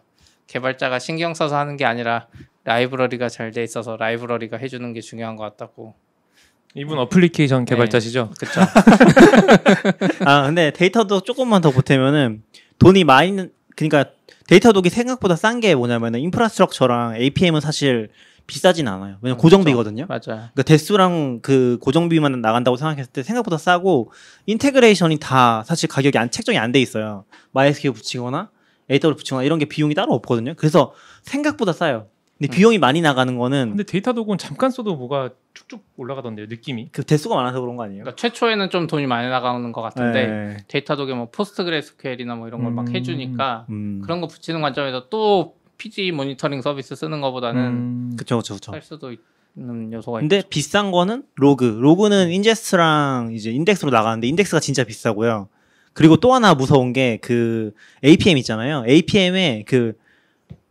개발자가 신경 써서 하는 게 아니라 라이브러리가 잘 돼 있어서 라이브러리가 해주는 게 중요한 것 같다고. 이분 어플리케이션 개발자시죠? 그쵸? 아 근데 데이터도 조금만 더 보태면은 돈이 많이 는- 그러니까 Datadog이 생각보다 싼 게 뭐냐면은 infrastructure랑 APM은 사실 비싸진 않아요. 왜냐면 음, 고정비거든요. 맞아요. 그러니까 대수랑 그 고정비만 나간다고 생각했을 때 생각보다 싸고 integration이 다 사실 가격이 안 책정이 안 돼 있어요. MySQL 붙이거나 AWS 붙이거나 이런 게 비용이 따로 없거든요. 그래서 생각보다 싸요. 근데 음. 비용이 많이 나가는 거는 근데 Datadog은 잠깐 써도 뭐가 쭉쭉 올라가던데요. 느낌이. 그 대수가 많아서 그런 거 아니에요? 그러니까 최초에는 좀 돈이 많이 나가는 것 같은데 네. Datadog에 뭐 PostgreSQL이나 뭐 이런 걸막 음. 해주니까 음. 그런 거 붙이는 관점에서 또 PG 모니터링 서비스 쓰는 것보다는 음. 그쵸 그쵸 그쵸. 할 수도 있는 요소가 근데 비싼 거는 로그. 로그는 ingest랑 이제 인덱스로 나가는데 인덱스가 진짜 비싸고요. 그리고 또 하나 무서운 게 그 APM 있잖아요. APM에 그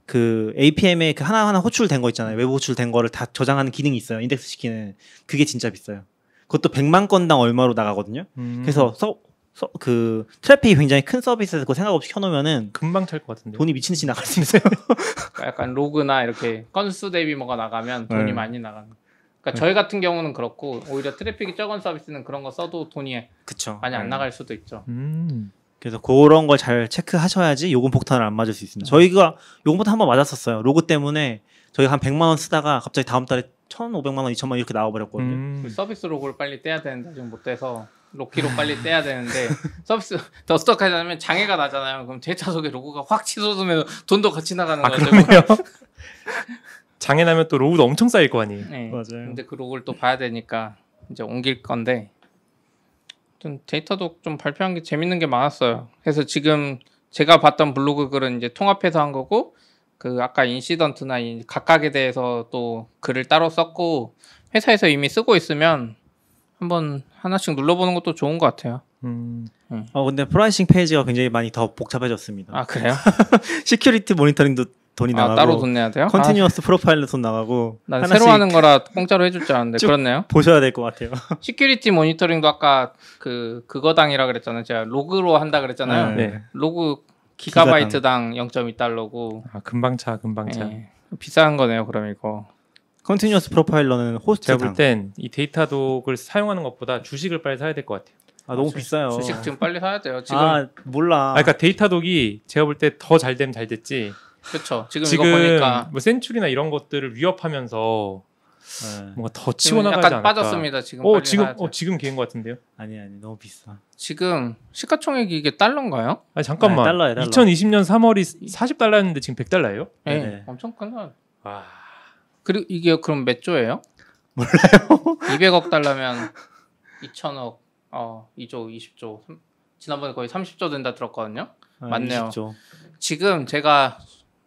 그 APM에 그 하나하나 호출된 거 있잖아요. 외부 호출된 거를 다 저장하는 기능이 있어요. 인덱스 시키는. 그게 진짜 비싸요. 그것도 100만 건당 얼마로 나가거든요. 음, 그래서 서, 서, 그 트래픽이 굉장히 큰 서비스에서 그거 생각 없이 켜놓으면은 금방 찰 것 같은데. 돈이 미친 듯이 나갈 수 있어요. 약간 로그나 이렇게 건수 대비 뭐가 나가면 돈이 네. 많이 나가는. 그러니까 저희 같은 경우는 그렇고 오히려 트래픽이 적은 서비스는 그런 거 써도 돈이 그쵸. 많이 안 네. 나갈 수도 있죠. 음. 그래서 그런 걸 잘 체크하셔야지 요금 폭탄을 안 맞을 수 있습니다. 저희가 요금 폭탄 한 번 맞았었어요. 로그 때문에 저희가 한 100만 원 쓰다가 갑자기 다음 달에 1,500만 원, 2천만 원 이렇게 나와버렸거든요. 음. 그 서비스 로그를 빨리 떼야 되는데 지금 못 떼서 Loki로 빨리 떼야 되는데 서비스 더 스톡하자면 장애가 나잖아요. 그럼 Datadog에 로그가 확 치솟으면 돈도 같이 나가는 아 거죠. 그러네요. 장애 나면 또 로그도 엄청 쌓일 거 아니에요. 네. 맞아요. 근데 그 로그를 또 봐야 되니까 이제 옮길 건데 좀 데이터도 좀 발표한 게 재밌는 게 많았어요. 그래서 지금 제가 봤던 블로그 글은 이제 통합해서 한 거고 그 아까 incident나 이 각각에 대해서 또 글을 따로 썼고 회사에서 이미 쓰고 있으면 한번 하나씩 눌러보는 것도 좋은 것 같아요. 음. 어, 근데 pricing 페이지가 굉장히 많이 더 복잡해졌습니다. 아 그래요? security 모니터링도 돈이 아 나가고 따로 돈 내야 돼요? continuous profiler도 돈 나가고 난 새로 하는 거라 공짜로 해줄 줄 알았는데 쭉- 그렇네요. 보셔야 될 것 같아요. security 모니터링도 아까 그 그거당이라 그랬잖아요. 제가 로그로 한다 그랬잖아요. 네. 네. 로그 기가바이트당 0.2달러고 아 금방 차 금방 차. 예. 비싼 거네요. 그럼 이거 continuous profiler는 호스트 제가 당. 볼땐 이 Datadog을 사용하는 것보다 주식을 빨리 사야 될 것 같아요. 아 너무 비싸요. 주식 지금 빨리 사야 돼요. 지금 아 몰라. 아, 그러니까 Datadog이 제가 볼 때 더 잘 되면 잘 됐지. 그렇죠. 지금, 지금 이거 보니까 뭐 Sentry나 이런 것들을 위협하면서 네. 뭔가 더 지금 치고 나가지 않을까. 빠졌습니다. 지금 어 지금. 어 지금 기회인 것 같은데요. 아니 아니 너무 비싸. 지금 시가총액이 이게 달러인가요? 아 잠깐만. 네, 달러예요, 달러. 2020년 3월이 40달러였는데 지금 100달러예요? 예. 네네. 엄청 큰다. 와. 그리고 이게 그럼 몇 조예요? 몰라요. 200억 달러면 2천억, 어 2조, 20조. 삼- 지난번에 거의 30조 된다 들었거든요. 아, 맞네요. 20조. 지금 제가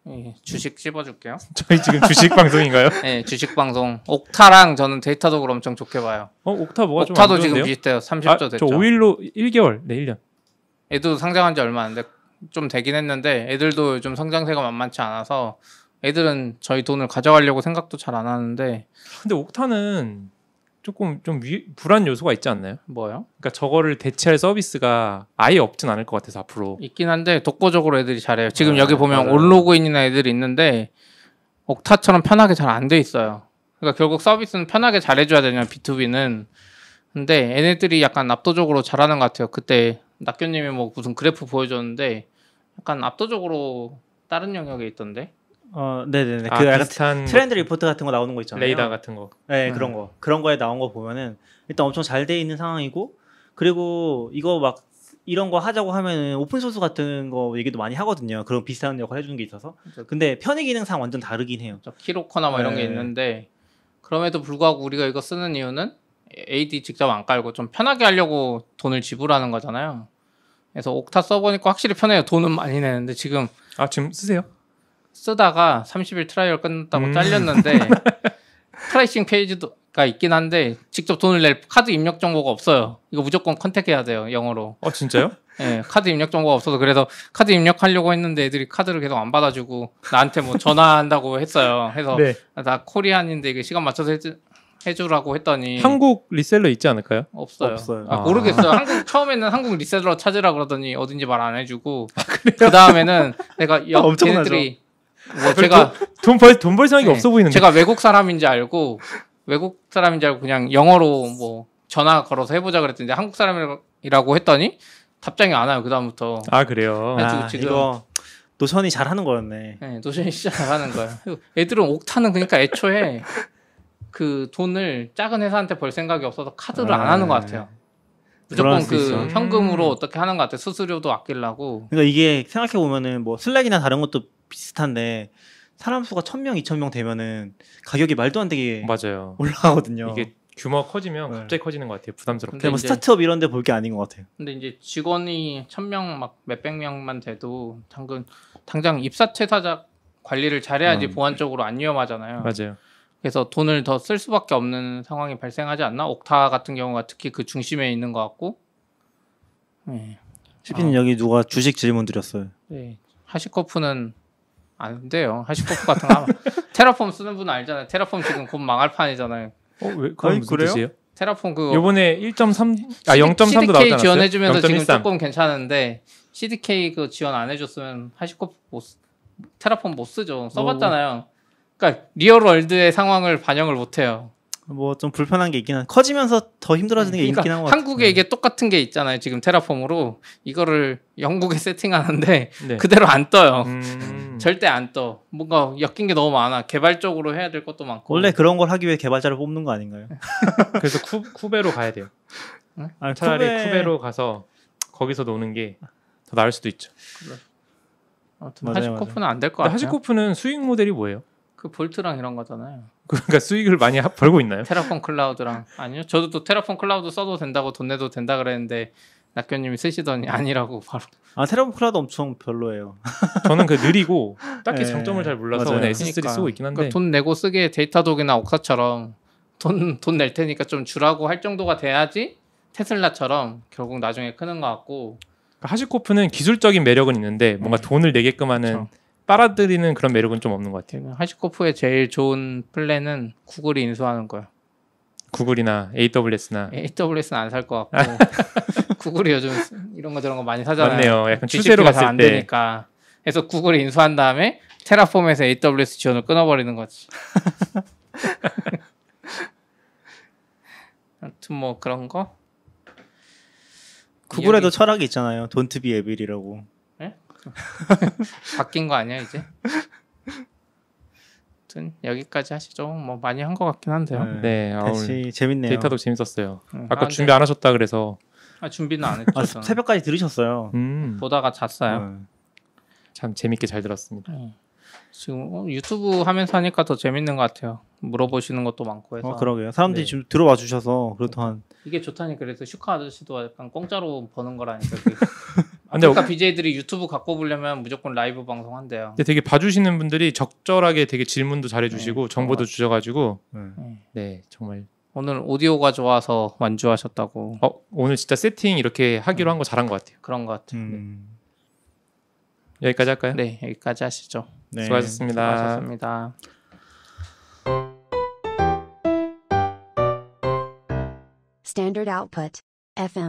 예, 주식 씹어줄게요. 저희 지금 주식 방송인가요? 네, 주식 방송 옥타랑 저는 데이터독을 엄청 좋게 봐요. 어 옥타 뭐가 좀 옥타도 안 지금 좋은데요? 비슷해요. 30조 아, 됐죠. 저 5일로 1개월. 네, 1년. 애도 상장한 지 얼마 안 돼. 좀 되긴 했는데 애들도 요즘 성장세가 만만치 않아서 애들은 저희 돈을 가져가려고 생각도 잘 안 하는데 근데 옥타는 조금 좀 위, 불안 요소가 있지 않나요? 뭐요? 그러니까 저거를 대체할 서비스가 아예 없진 않을 것 같아서 앞으로. 있긴 한데 독보적으로 애들이 잘해요. 지금 아, 여기 보면 맞아요. 올로그인이나 애들이 있는데 옥타처럼 편하게 잘 안 돼 있어요. 그러니까 결국 서비스는 편하게 잘 해줘야 되냐 B2B는 근데 얘네들이 약간 압도적으로 잘하는 것 같아요. 그때 낙교님이 뭐 무슨 그래프 보여줬는데 약간 압도적으로 다른 영역에 있던데 어 네네네. 아, 그 약간 비슷한 트렌드 리포트 같은 거 나오는 거 거, 있잖아요. 레이더 같은 거. 네 음. 그런 거 그런 거에 나온 거 보면은 일단 엄청 잘 돼 있는 상황이고 그리고 이거 막 이런 거 하자고 하면은 오픈 소스 같은 거 얘기도 많이 하거든요. 그런 비슷한 역할 해주는 게 있어서. 근데 편의 기능상 완전 다르긴 해요. 저 Keycloak나 뭐 이런 게 네. 있는데 그럼에도 불구하고 우리가 이거 쓰는 이유는 AD 직접 안 깔고 좀 편하게 하려고 돈을 지불하는 거잖아요. 그래서 Okta 써보니까 확실히 편해요. 돈은 많이 내는데 지금 아 지금 쓰세요? 쓰다가 30일 trial 끝났다고 음. 잘렸는데 pricing 페이지가 있긴 한데 직접 돈을 낼 카드 입력 정보가 없어요. 이거 무조건 contact해야 돼요. 영어로. 어 진짜요? 예, 카드 입력 정보가 없어서 그래서 카드 입력하려고 했는데 애들이 카드를 계속 안 받아주고 나한테 뭐 전화한다고 했어요. 해서 네. 아, 나 Korean인데 이게 시간 맞춰서 해주, 해주라고 했더니 한국 reseller 있지 않을까요? 없어요. 없어요. 아, 아. 모르겠어요. 한국 처음에는 한국 reseller 찾으라 그러더니 어딘지 말 안 해주고 그 다음에는 내가 여, 엄청나죠. 걔네들이 뭐 제가 돈벌 돈 벌 생각이 네, 없어 보이는데. 제가 외국 사람인지 알고 외국 사람인지 알고 그냥 영어로 뭐 전화 걸어서 해보자 그랬더니 한국 사람이라고 했더니 답장이 안 와요. 그 다음부터. 아 그래요. 네. 아, 지금- 이거 Notion이 잘하는 거였네. 네, Notion이 진짜 잘하는 거예요. 그리고 애들은 Okta는 그러니까 애초에 그 돈을 작은 회사한테 벌 생각이 없어서 카드를 안 아, 하는 것 같아요. 무조건 그 있어. 현금으로 음. 어떻게 하는 것 같아요. 수수료도 아끼려고. 그러니까 이게 생각해 보면은 뭐 슬랙이나 다른 것도 비슷한데 사람 수가 천 명, 이천 명 되면은 가격이 말도 안 되게 맞아요. 올라가거든요. 이게 규모가 커지면 네. 갑자기 커지는 것 같아요. 부담스럽게. 근데 뭐 이제- 스타트업 이런 데 볼 게 아닌 것 같아요. 근데 이제 직원이 천명 막 몇백 명만 돼도 당근 당장 입사 퇴사자 관리를 잘해야지 음. 보안적으로 안 위험하잖아요. 맞아요. 그래서 돈을 더 쓸 수밖에 없는 상황이 발생하지 않나? 옥타 같은 경우가 특히 그 중심에 있는 것 같고. 네. CP님 여기 누가 주식 질문 드렸어요. 네. 하시코프는 안 돼요. 하시코프 같은 거 테라폼 쓰는 분 알잖아요. 테라폼 지금 곧 망할 판이잖아요. 어, 왜 그건 아니, 무슨 그래요? 뜻이에요? 테라폼 그 요번에 1.3 아 0.3도 CDK 나오지 않았어요? 지원해 주면서 지금 0.13. 조금 괜찮은데 CDK 그 지원 안 해 줬으면 HashiCorp 못 쓰- Terraform 못 쓰죠. 써 봤잖아요. 그러니까 real world의 상황을 반영을 못 해요. 뭐 좀 불편한 게 있긴 한. 커지면서 더 힘들어지는 게 그러니까 있긴 한것 같아요. 한국에 이게 똑같은 게 있잖아요. 지금 Terraform으로 이거를 영국에 세팅하는데 네. 그대로 안 떠요. 음. 절대 안 떠. 뭔가 엮인 게 너무 많아. 개발적으로 해야 될 것도 많고. 원래 그런 걸 하기 위해 개발자를 뽑는 거 아닌가요? 그래서 쿠, kube로 가야 돼요. 아니, 차라리 kube- kube로 가서 거기서 노는 게 더 나을 수도 있죠. 아무튼 맞아요, HashiCorp는 안 될 것 같아요. HashiCorp는 수익 모델이 뭐예요? 그 Vault랑 이런 거잖아요. 그러니까 수익을 많이 하- 벌고 있나요? Terraform 클라우드랑 아니요. 저도 또 Terraform 클라우드 써도 된다고 돈 내도 된다 그랬는데 낙교님이 쓰시더니 아니라고 바로. 아 Terraform 클라우드 엄청 별로예요. 저는 그 느리고 딱히 네, 장점을 잘 몰라서 맞아요. 그냥 S3 그러니까. 쓰고 있긴 한데 그러니까 돈 내고 쓰게 Datadog이나 Okta처럼 돈 돈 낼 테니까 좀 주라고 할 정도가 돼야지 테슬라처럼 결국 나중에 크는 것 같고 그러니까 하시코프는 기술적인 매력은 있는데 뭔가 음. 돈을 내게끔 하는 그렇죠. 빨아들이는 그런 매력은 좀 없는 것 같아요. 하시코프의 제일 좋은 플랜은 구글이 인수하는 거예요. 구글이나 AWS나 AWS는 안 살 것 같고 구글이 요즘 이런 거 저런 거 많이 사잖아요. 맞네요. 약간 추세로 봤을 안 때 되니까. 그래서 구글이 인수한 다음에 테라폼에서 AWS 지원을 끊어버리는 거지. 아무튼 뭐 그런 거. 구글에도 여기 철학이 있잖아요. Don't be evil이라고. 바뀐 거 아니야 이제? 아무튼 여기까지 하시죠. 뭐 많이 한 것 같긴 한데요. 네, 아, 오늘 같이 재밌네요. 데이터도 재밌었어요. 응. 아까 아, 준비 근데- 안 하셨다 그래서 아, 준비는 안 했죠. 아, 저는. 새벽까지 들으셨어요. 음, 보다가 잤어요. 네. 참 재밌게 잘 들었습니다. 네. 지금 어, 유튜브 하면서 하니까 더 재밌는 것 같아요. 물어보시는 것도 많고 해서 어, 그러게요. 사람들이 네. 지금 들어와 주셔서 그렇다한 이게 좋다니 그래서 슈카 아저씨도 약간 공짜로 버는 거라니까. 근데 아프리카 BJ들이 유튜브 갖고 보려면 무조건 라이브 방송 한대요. 근데 되게 봐주시는 분들이 적절하게 되게 질문도 잘해주시고 정보도 주셔가지고 네. 네. 네 정말 오늘 오디오가 좋아서 완주하셨다고 어 오늘 진짜 세팅 이렇게 하기로 한 거 잘한 것 같아요. 그런 것 같아요. 음. 여기까지 할까요? 네 여기까지 하시죠. 네. 수고하셨습니다. 수고하셨습니다. Standard output. FM.